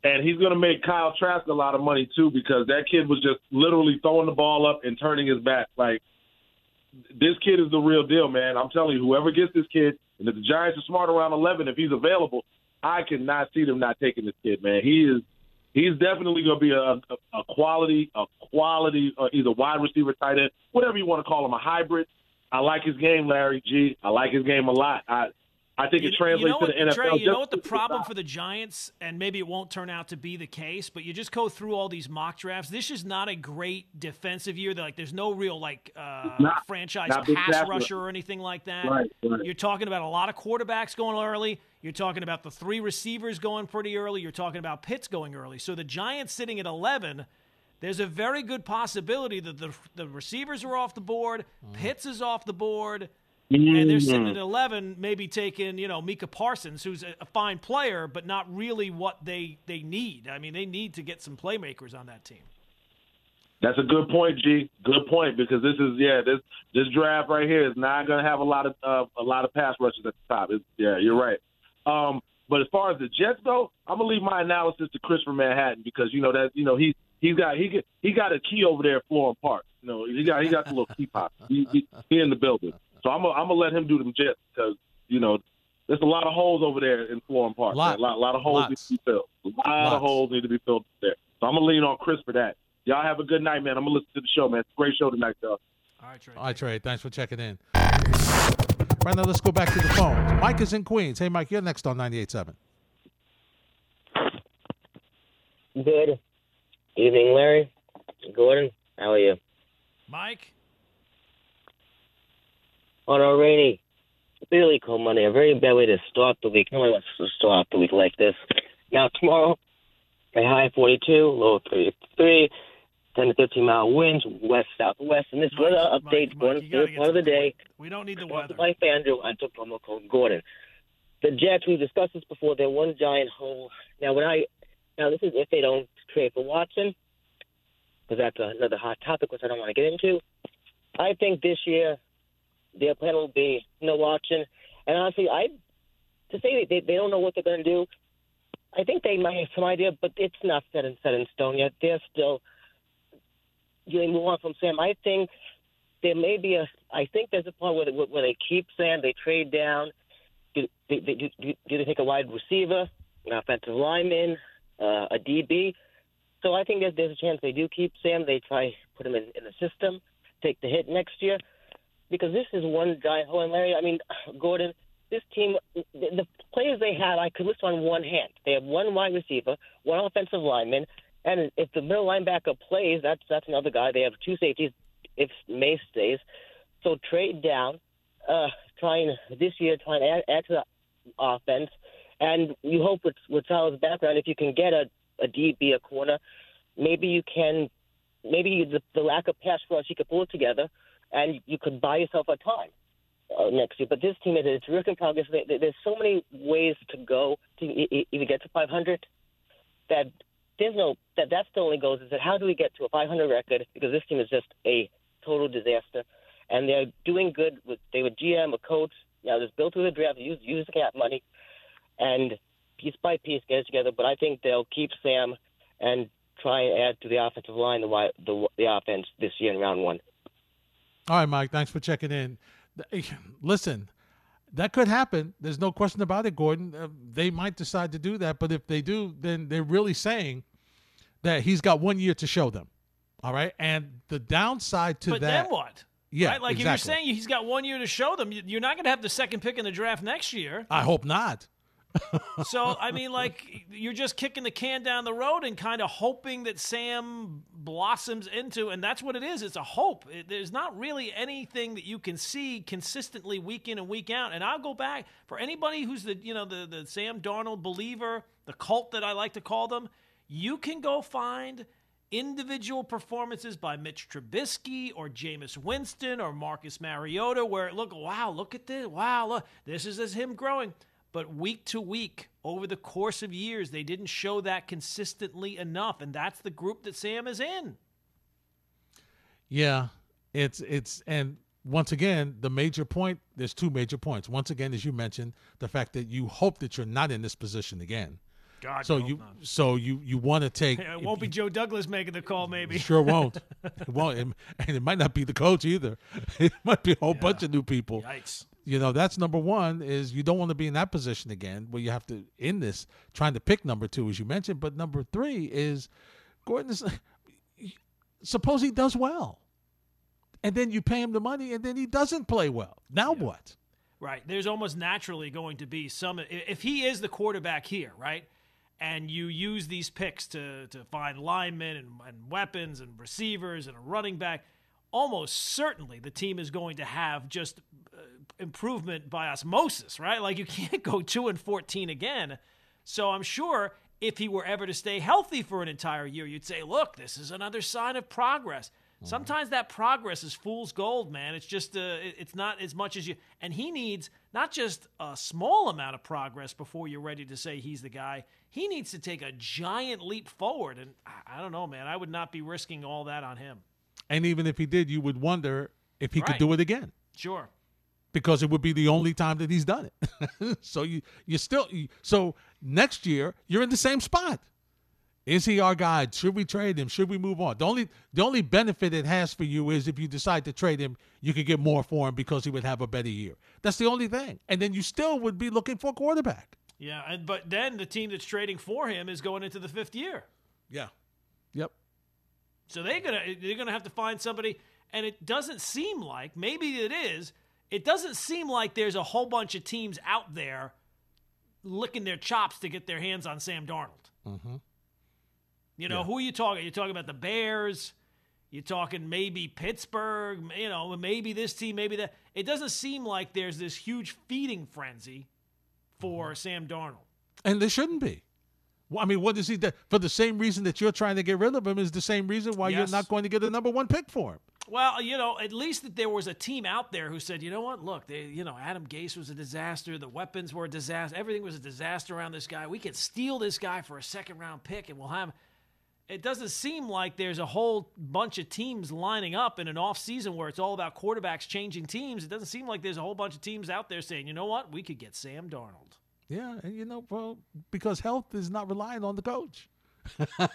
And he's going to make Kyle Trask a lot of money too because that kid was just literally throwing the ball up and turning his back. Like this kid is the real deal, man. I'm telling you, whoever gets this kid, and if the Giants are smart around 11, if he's available, I cannot see them not taking this kid, man. He is. He's definitely going to be a, a, a quality, a quality, uh, either wide receiver, tight end, whatever you want to call him, a hybrid. I like his game, Larry G. I like his game a lot. I, I think You- it translates you know to the NFL. Trey, you know what the problem for the Giants, and maybe it won't turn out to be the case, but you just go through all these mock drafts. This is not a great defensive year. Like, there's no real like uh, not. franchise Not pass pass rusher or anything like that. Right, right. You're talking about a lot of quarterbacks going early. You're talking about the three receivers going pretty early. You're talking about Pitts going early. So the Giants sitting at 11. There's a very good possibility that the the receivers are off the board, Pitts is off the board, and they're sitting at 11, maybe taking, you know, Micah Parsons, who's a, a fine player, but not really what they, they need. I mean, they need to get some playmakers on that team. That's a good point, G. Good point because this is yeah this this draft right here is not going to have a lot of uh, a lot of pass rushes at the top. It's, yeah, you're right. Um, But as far as the Jets go, I'm gonna leave my analysis to Chris from Manhattan because you know that you know he he's got he he got a key over there at Florham Park. You know he got he got the little key pop. He, he, he in the building, so I'm gonna, I'm gonna let him do the Jets because you know there's a lot of holes over there in Florham Park. A lot, a lot, lot of holes lots. need to be filled. A lot Lots. of holes need to be filled there. So I'm gonna lean on Chris for that. Y'all have a good night, man. I'm gonna listen to the show, man. It's a great show tonight, though. All right, Trey. All right, Trey. Thanks for checking in. Right now, let's go back to the phones. Mike is in Queens. Hey, Mike, you're next on 98.7. Good evening, Larry. Gordon, how are you? Mike. On a rainy, really cold Monday, a very bad way to start the week. Nobody wants to start the week like this. Now, tomorrow, a high 42, low 33, 10 to 15 mile winds, west southwest. And this weather update, third part of the day. We don't need the weather. by FanDuel. I took promo code Gordon. The Jets, we discussed this before. They're one giant hole. Now, when I now this is if they don't trade for Watson, because that's another hot topic which I don't want to get into. I think this year their plan will be no Watson, and honestly, I to say they they don't know what they're going to do. I think they might have some idea, but it's not set in set in stone yet. They're still getting move on from Sam. I think there may be a. I think there's a point where they, where they keep Sam, they trade down. Do, do, do, do, do they take a wide receiver, an offensive lineman, uh, a DB? So I think there's, there's a chance they do keep Sam. They try put him in, in the system, take the hit next year, because this is one giant hole. And Larry, I mean, [sighs] Gordon, this team, the, the players they have, I could list on one hand. They have one wide receiver, one offensive lineman, and if the middle linebacker plays, that's that's another guy. They have two safeties if Maye stays. So trade down, uh, trying this year, trying to add, add to the offense, and you hope with with Salah's background, if you can get a a DB, a corner, maybe you can, maybe the, the lack of pass rush, you could pull it together, and you could buy yourself a time uh, next year. But this team is it's work in progress. There- there- There's so many ways to go to even get to 500 that there's no that that's the only goal is that how do we get to a 500 record because this team is just a total disaster, and they're doing good with they were GM a coach. Now just built through the draft, use use the cap money, and piece by piece get it together. But I think they'll keep Sam and try and add to the offensive line the the the offense this year in round one. All right, Mike. Thanks for checking in. [sighs] Listen, that could happen. There's no question about it, Gordon. Uh, they might decide to do that, but if they do, then they're really saying that he's got one year to show them. All right, and the downside to but that. then what? Yeah, right? Like exactly. if you're saying he's got one year to show them, you're not going to have the second pick in the draft next year. I hope not. So I mean, like you're just kicking the can down the road and kind of hoping that Sam blossoms into, and that's what it is. It's a hope. It, there's not really anything that you can see consistently week in and week out. And I'll go back for anybody who's the you know the the Sam Darnold believer, the cult that I like to call them. You can go find individual performances by Mitch Trubisky or Jameis Winston or Marcus Mariota where look, wow, look at this. Wow, look, this is as him growing. But week to week, over the course of years, they didn't show that consistently enough. And that's the group that Sam is in. Yeah, it's it's and once again, the major point. There's two major points. Once again, as you mentioned, the fact that you hope that you're not in this position again. God, so you not. so you you want to take. It won't be Joe Douglas making the call, maybe. Sure [laughs] won't. It won't, and and it might not be the coach either. [laughs] It might be a whole bunch of new people. Yikes. You know, that's number one. Is you don't want to be in that position again, where you have to in this trying to pick number two, as you mentioned. But number three is Gordon is. [laughs] Suppose he does well, and then you pay him the money, and then he doesn't play well. Now what? Right. There's almost naturally going to be some. If he is the quarterback here, right, and you use these picks to, to find linemen and, and weapons and receivers and a running back, almost certainly the team is going to have just uh, improvement by osmosis, right? Like you [laughs] can't go 2 and 14 again. So I'm sure if he were ever to stay healthy for an entire year, you'd say, look, this is another sign of progress. Sometimes that progress is fool's gold, man. It's just uh, it's not as much as you. And he needs not just a small amount of progress before you're ready to say he's the guy. He needs to take a giant leap forward. And I- I don't know, man. I would not be risking all that on him. And even if he did, you would wonder if he could do it again. Sure. because it would be the only time that he's done it. [laughs] so you you still so next year you're in the same spot. Is he our guy? Should we trade him? Should we move on? The only the only benefit it has for you is if you decide to trade him, you could get more for him because he would have a better year. That's the only thing. And then you still would be looking for a quarterback. Yeah, and but then the team that's trading for him is going into the fifth year. Yeah. Yep. So they're gonna they're gonna have to find somebody, and it doesn't seem like maybe it is. It doesn't seem like there's a whole bunch of teams out there licking their chops to get their hands on Sam Darnold. Mm-hmm. You know, Yeah. who are you talking? You're talking about the Bears. You're talking maybe Pittsburgh. You know, maybe this team, maybe that. It doesn't seem like there's this huge feeding frenzy for Mm-hmm. Sam Darnold. And there shouldn't be. Well, I mean, what is he do? For the same reason that you're trying to get rid of him is the same reason why Yes. you're not going to get the number one pick for him. Well, you know, at least that there was a team out there who said, you know what, look, they, you know, Adam Gase was a disaster. The weapons were a disaster. Everything was a disaster around this guy. We could steal this guy for a second round pick and we'll have. It doesn't seem like there's a whole bunch of teams lining up in an off season where it's all about quarterbacks changing teams. It doesn't seem like there's a whole bunch of teams out there saying, you know what, we could get Sam Darnold. Yeah, and you know, well, because health is not relying on the coach. [laughs] and,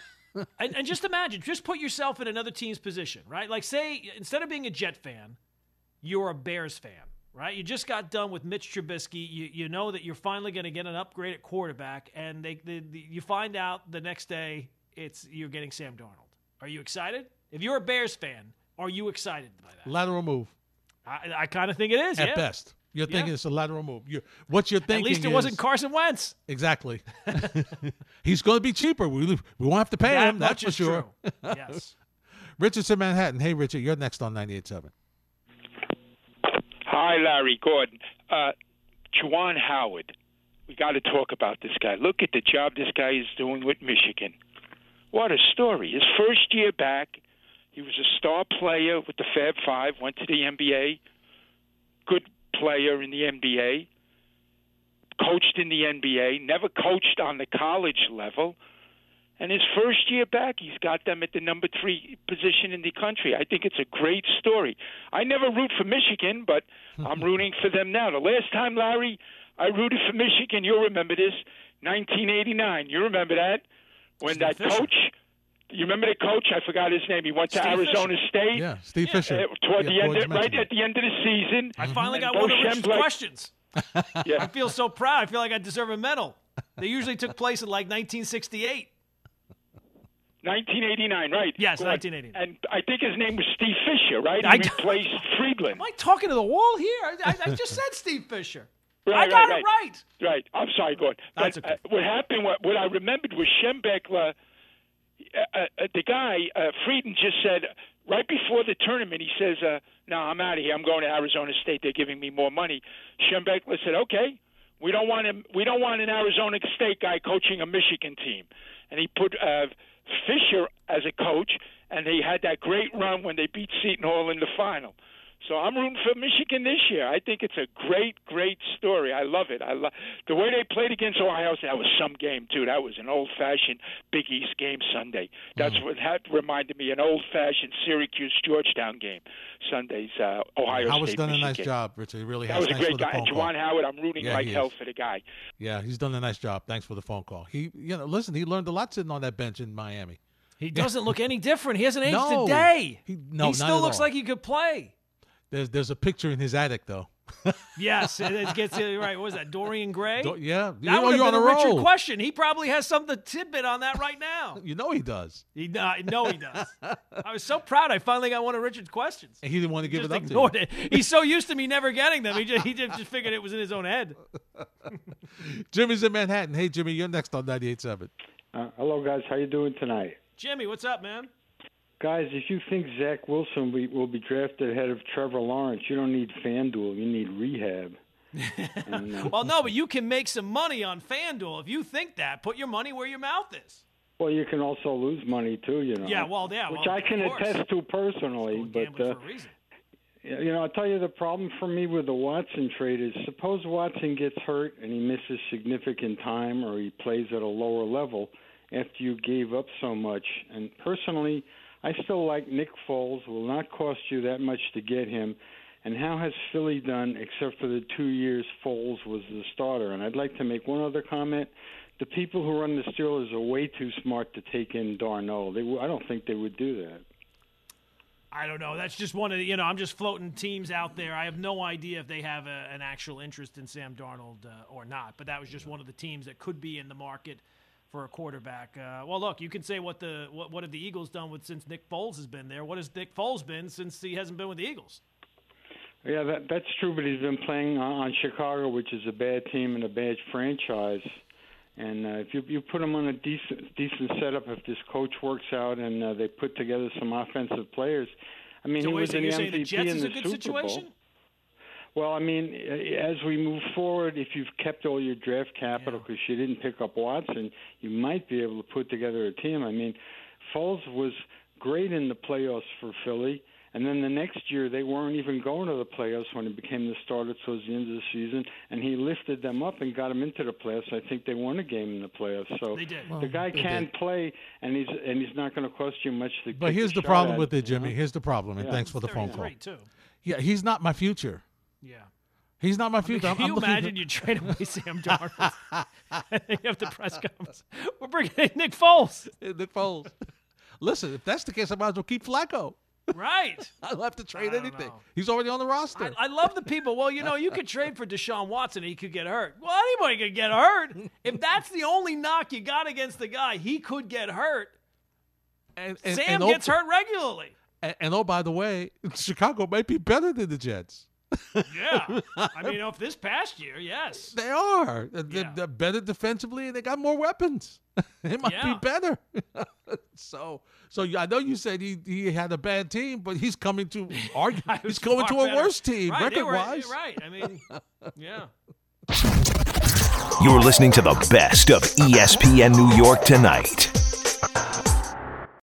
and just imagine, just put yourself in another team's position, right? Like, say, instead of being a Jet fan, you're a Bears fan, right? You just got done with Mitch Trubisky. You, you know that you're finally going to get an upgrade at quarterback, and they, they, the you find out the next day it's you're getting Sam Darnold. Are you excited? If you're a Bears fan, are you excited by that? Lateral move I, I kind of think it is. at yeah. best. You're Yeah. thinking it's a lateral move. You're, what you're thinking At least it is- wasn't Carson Wentz. Exactly. [laughs] He's going to be cheaper. We, we won't have to pay That him. That's for sure. true. [laughs] Yes. Richard's in Manhattan. Hey, Richard, you're next on 98.7. Hi, Larry Gordon. Uh, Juwan Howard. We got to talk about this guy. Look at the job this guy is doing with Michigan. What a story. His first year back, he was a star player with the Fab Five, went to the NBA, good player in the NBA, coached in the NBA, never coached on the college level. And his first year back, he's got them at the number three position in the country. I think it's a great story. I never root for Michigan, but [laughs] I'm rooting for them now. The last time, Larry, I rooted for Michigan, you'll remember this, 1989. You remember that? When Steve that Fisher. coach, you remember the coach? I forgot his name. He went to Steve Arizona Fisher. State. Yeah, Steve Fisher. Uh, toward Yeah, the end, right at the end of the season. I finally got Bo one of Richard's Schembechler- questions. [laughs] Yeah. I feel so proud. I feel like I deserve a medal. They usually took place in like 1968. 1989, right? Yes, 1989. And I think his name was Steve Fisher, right? He I- replaced Friedland. Am I talking to the wall here? I, I, I just said Steve Fisher. Right, I got right, it right. Right. I'm sorry, Gordon. That's But, okay. uh, what happened, what, what I remembered was Schembechler, uh, uh, the guy, uh, Frieder just said, right before the tournament, he says, uh, no, I'm out of here. I'm going to Arizona State. They're giving me more money. Schembechler said, okay, we don't want him. We don't want an Arizona State guy coaching a Michigan team. And he put uh, Fisher as a coach, and they had that great run when they beat Seton Hall in the final. So I'm rooting for Michigan this year. I think it's a great, great story. I love it. I love the way they played against Ohio State. That was some game too. That was an old-fashioned Big East game Sunday. That's Mm. what that reminded me an old-fashioned Syracuse Georgetown game. Sundays, uh, Ohio Howard's State. done a nice job, Richard. He really That has. was a great guy. phone And call. Juwan Howard, I'm rooting Yeah, like he hell is. for the guy. Yeah, he's done a nice job. Thanks for the phone call. He, you know, listen, he learned a lot sitting on that bench in Miami. He doesn't look any different. He hasn't [laughs] aged No. a day. He- no, he not still at looks all. like he could play. There's there's a picture in his attic though. [laughs] Yes, it, it gets it right. What was that? Dorian Gray. Do- yeah, you that know would you're have on been a a Richard roll. question. He probably has some the tidbit on that right now. [laughs] You know he does. He, I know he does. I was so proud. I finally got one of Richard's questions. And he didn't want to give just it up ignored to it. He's so used to me never getting them. He just, he just just figured it was in his own head. [laughs] Jimmy's in Manhattan. Hey, Jimmy, you're next on 98.7. Uh, hello, guys. How you doing tonight? Jimmy, what's up, man? Guys, if you think Zach Wilson will be, will be drafted ahead of Trevor Lawrence, you don't need FanDuel. You need rehab. [laughs] And, uh, Well, no, but you can make some money on FanDuel if you think that. Put your money where your mouth is. well, you can also lose money too. You know. Yeah, well, yeah, Which well, I can attest to personally, but uh, you know, I'll tell you the problem for me with the Watson trade is suppose Watson gets hurt and he misses significant time or he plays at a lower level after you gave up so much. And personally, I still like Nick Foles. Will not cost you that much to get him. And how has Philly done except for the two years Foles was the starter? And I'd like to make one other comment. The people who run the Steelers are way too smart to take in Darnold. They, I don't think they would do that. I don't know. That's just one of the, you know, I'm just floating teams out there. I have no idea if they have a, an actual interest in Sam Darnold uh, or not, but that was just one of the teams that could be in the market for a quarterback. Uh, well, look, you can say what the what, what have the Eagles done with since Nick Foles has been there? What has Nick Foles been since he hasn't been with the Eagles? Yeah, that, that's true, but he's been playing on, on Chicago, which is a bad team and a bad franchise. And uh, if you you put him on a decent decent setup, if this coach works out and uh, they put together some offensive players, I mean, so he was an MVP the Jets in is the a good Super situation? Bowl. Well, I mean, as we move forward, if you've kept all your draft capital because you didn't pick up Watson, you might be able to put together a team. I mean, Foles was great in the playoffs for Philly. And then the next year, they weren't even going to the playoffs when he became the starter towards the end of the season, and he lifted them up and got them into the playoffs. I think they won a game in the playoffs. So They did. the guy can did. play, and he's and he's not going to cost you much to. But here's a the problem at, with it, you know? Jimmy. Here's the problem, and Yeah. thanks for the phone call. Too. Yeah, he's not my future. Yeah. He's not my I mean, future. Can I'm you imagine you trade away [laughs] Sam Darnold? and [laughs] [laughs] you have the press conference. We're bringing in Nick Foles. Nick Foles. Listen, if that's the case, I might as well keep Flacco. Right. I don't have to trade anything. know. He's already on the roster. I, I love the people. Well, you know, you could trade for Deshaun Watson. He could get hurt. Well, anybody could get hurt. If that's the only knock you got against the guy, he could get hurt. and, Sam and gets oh, hurt regularly. And, and oh, by the way, Chicago might be better than the Jets. Yeah. [laughs] I mean, if this past year, yes. They are. They're, they're better defensively, and they got more weapons. [laughs] it might Yeah. be better. [laughs] so, so I know you said he, he had a bad team, but he's coming to argue. I he's was going to a better. worse team Right, they were- record-wise. Right. I mean, yeah. You're listening to the best of ESPN New York tonight.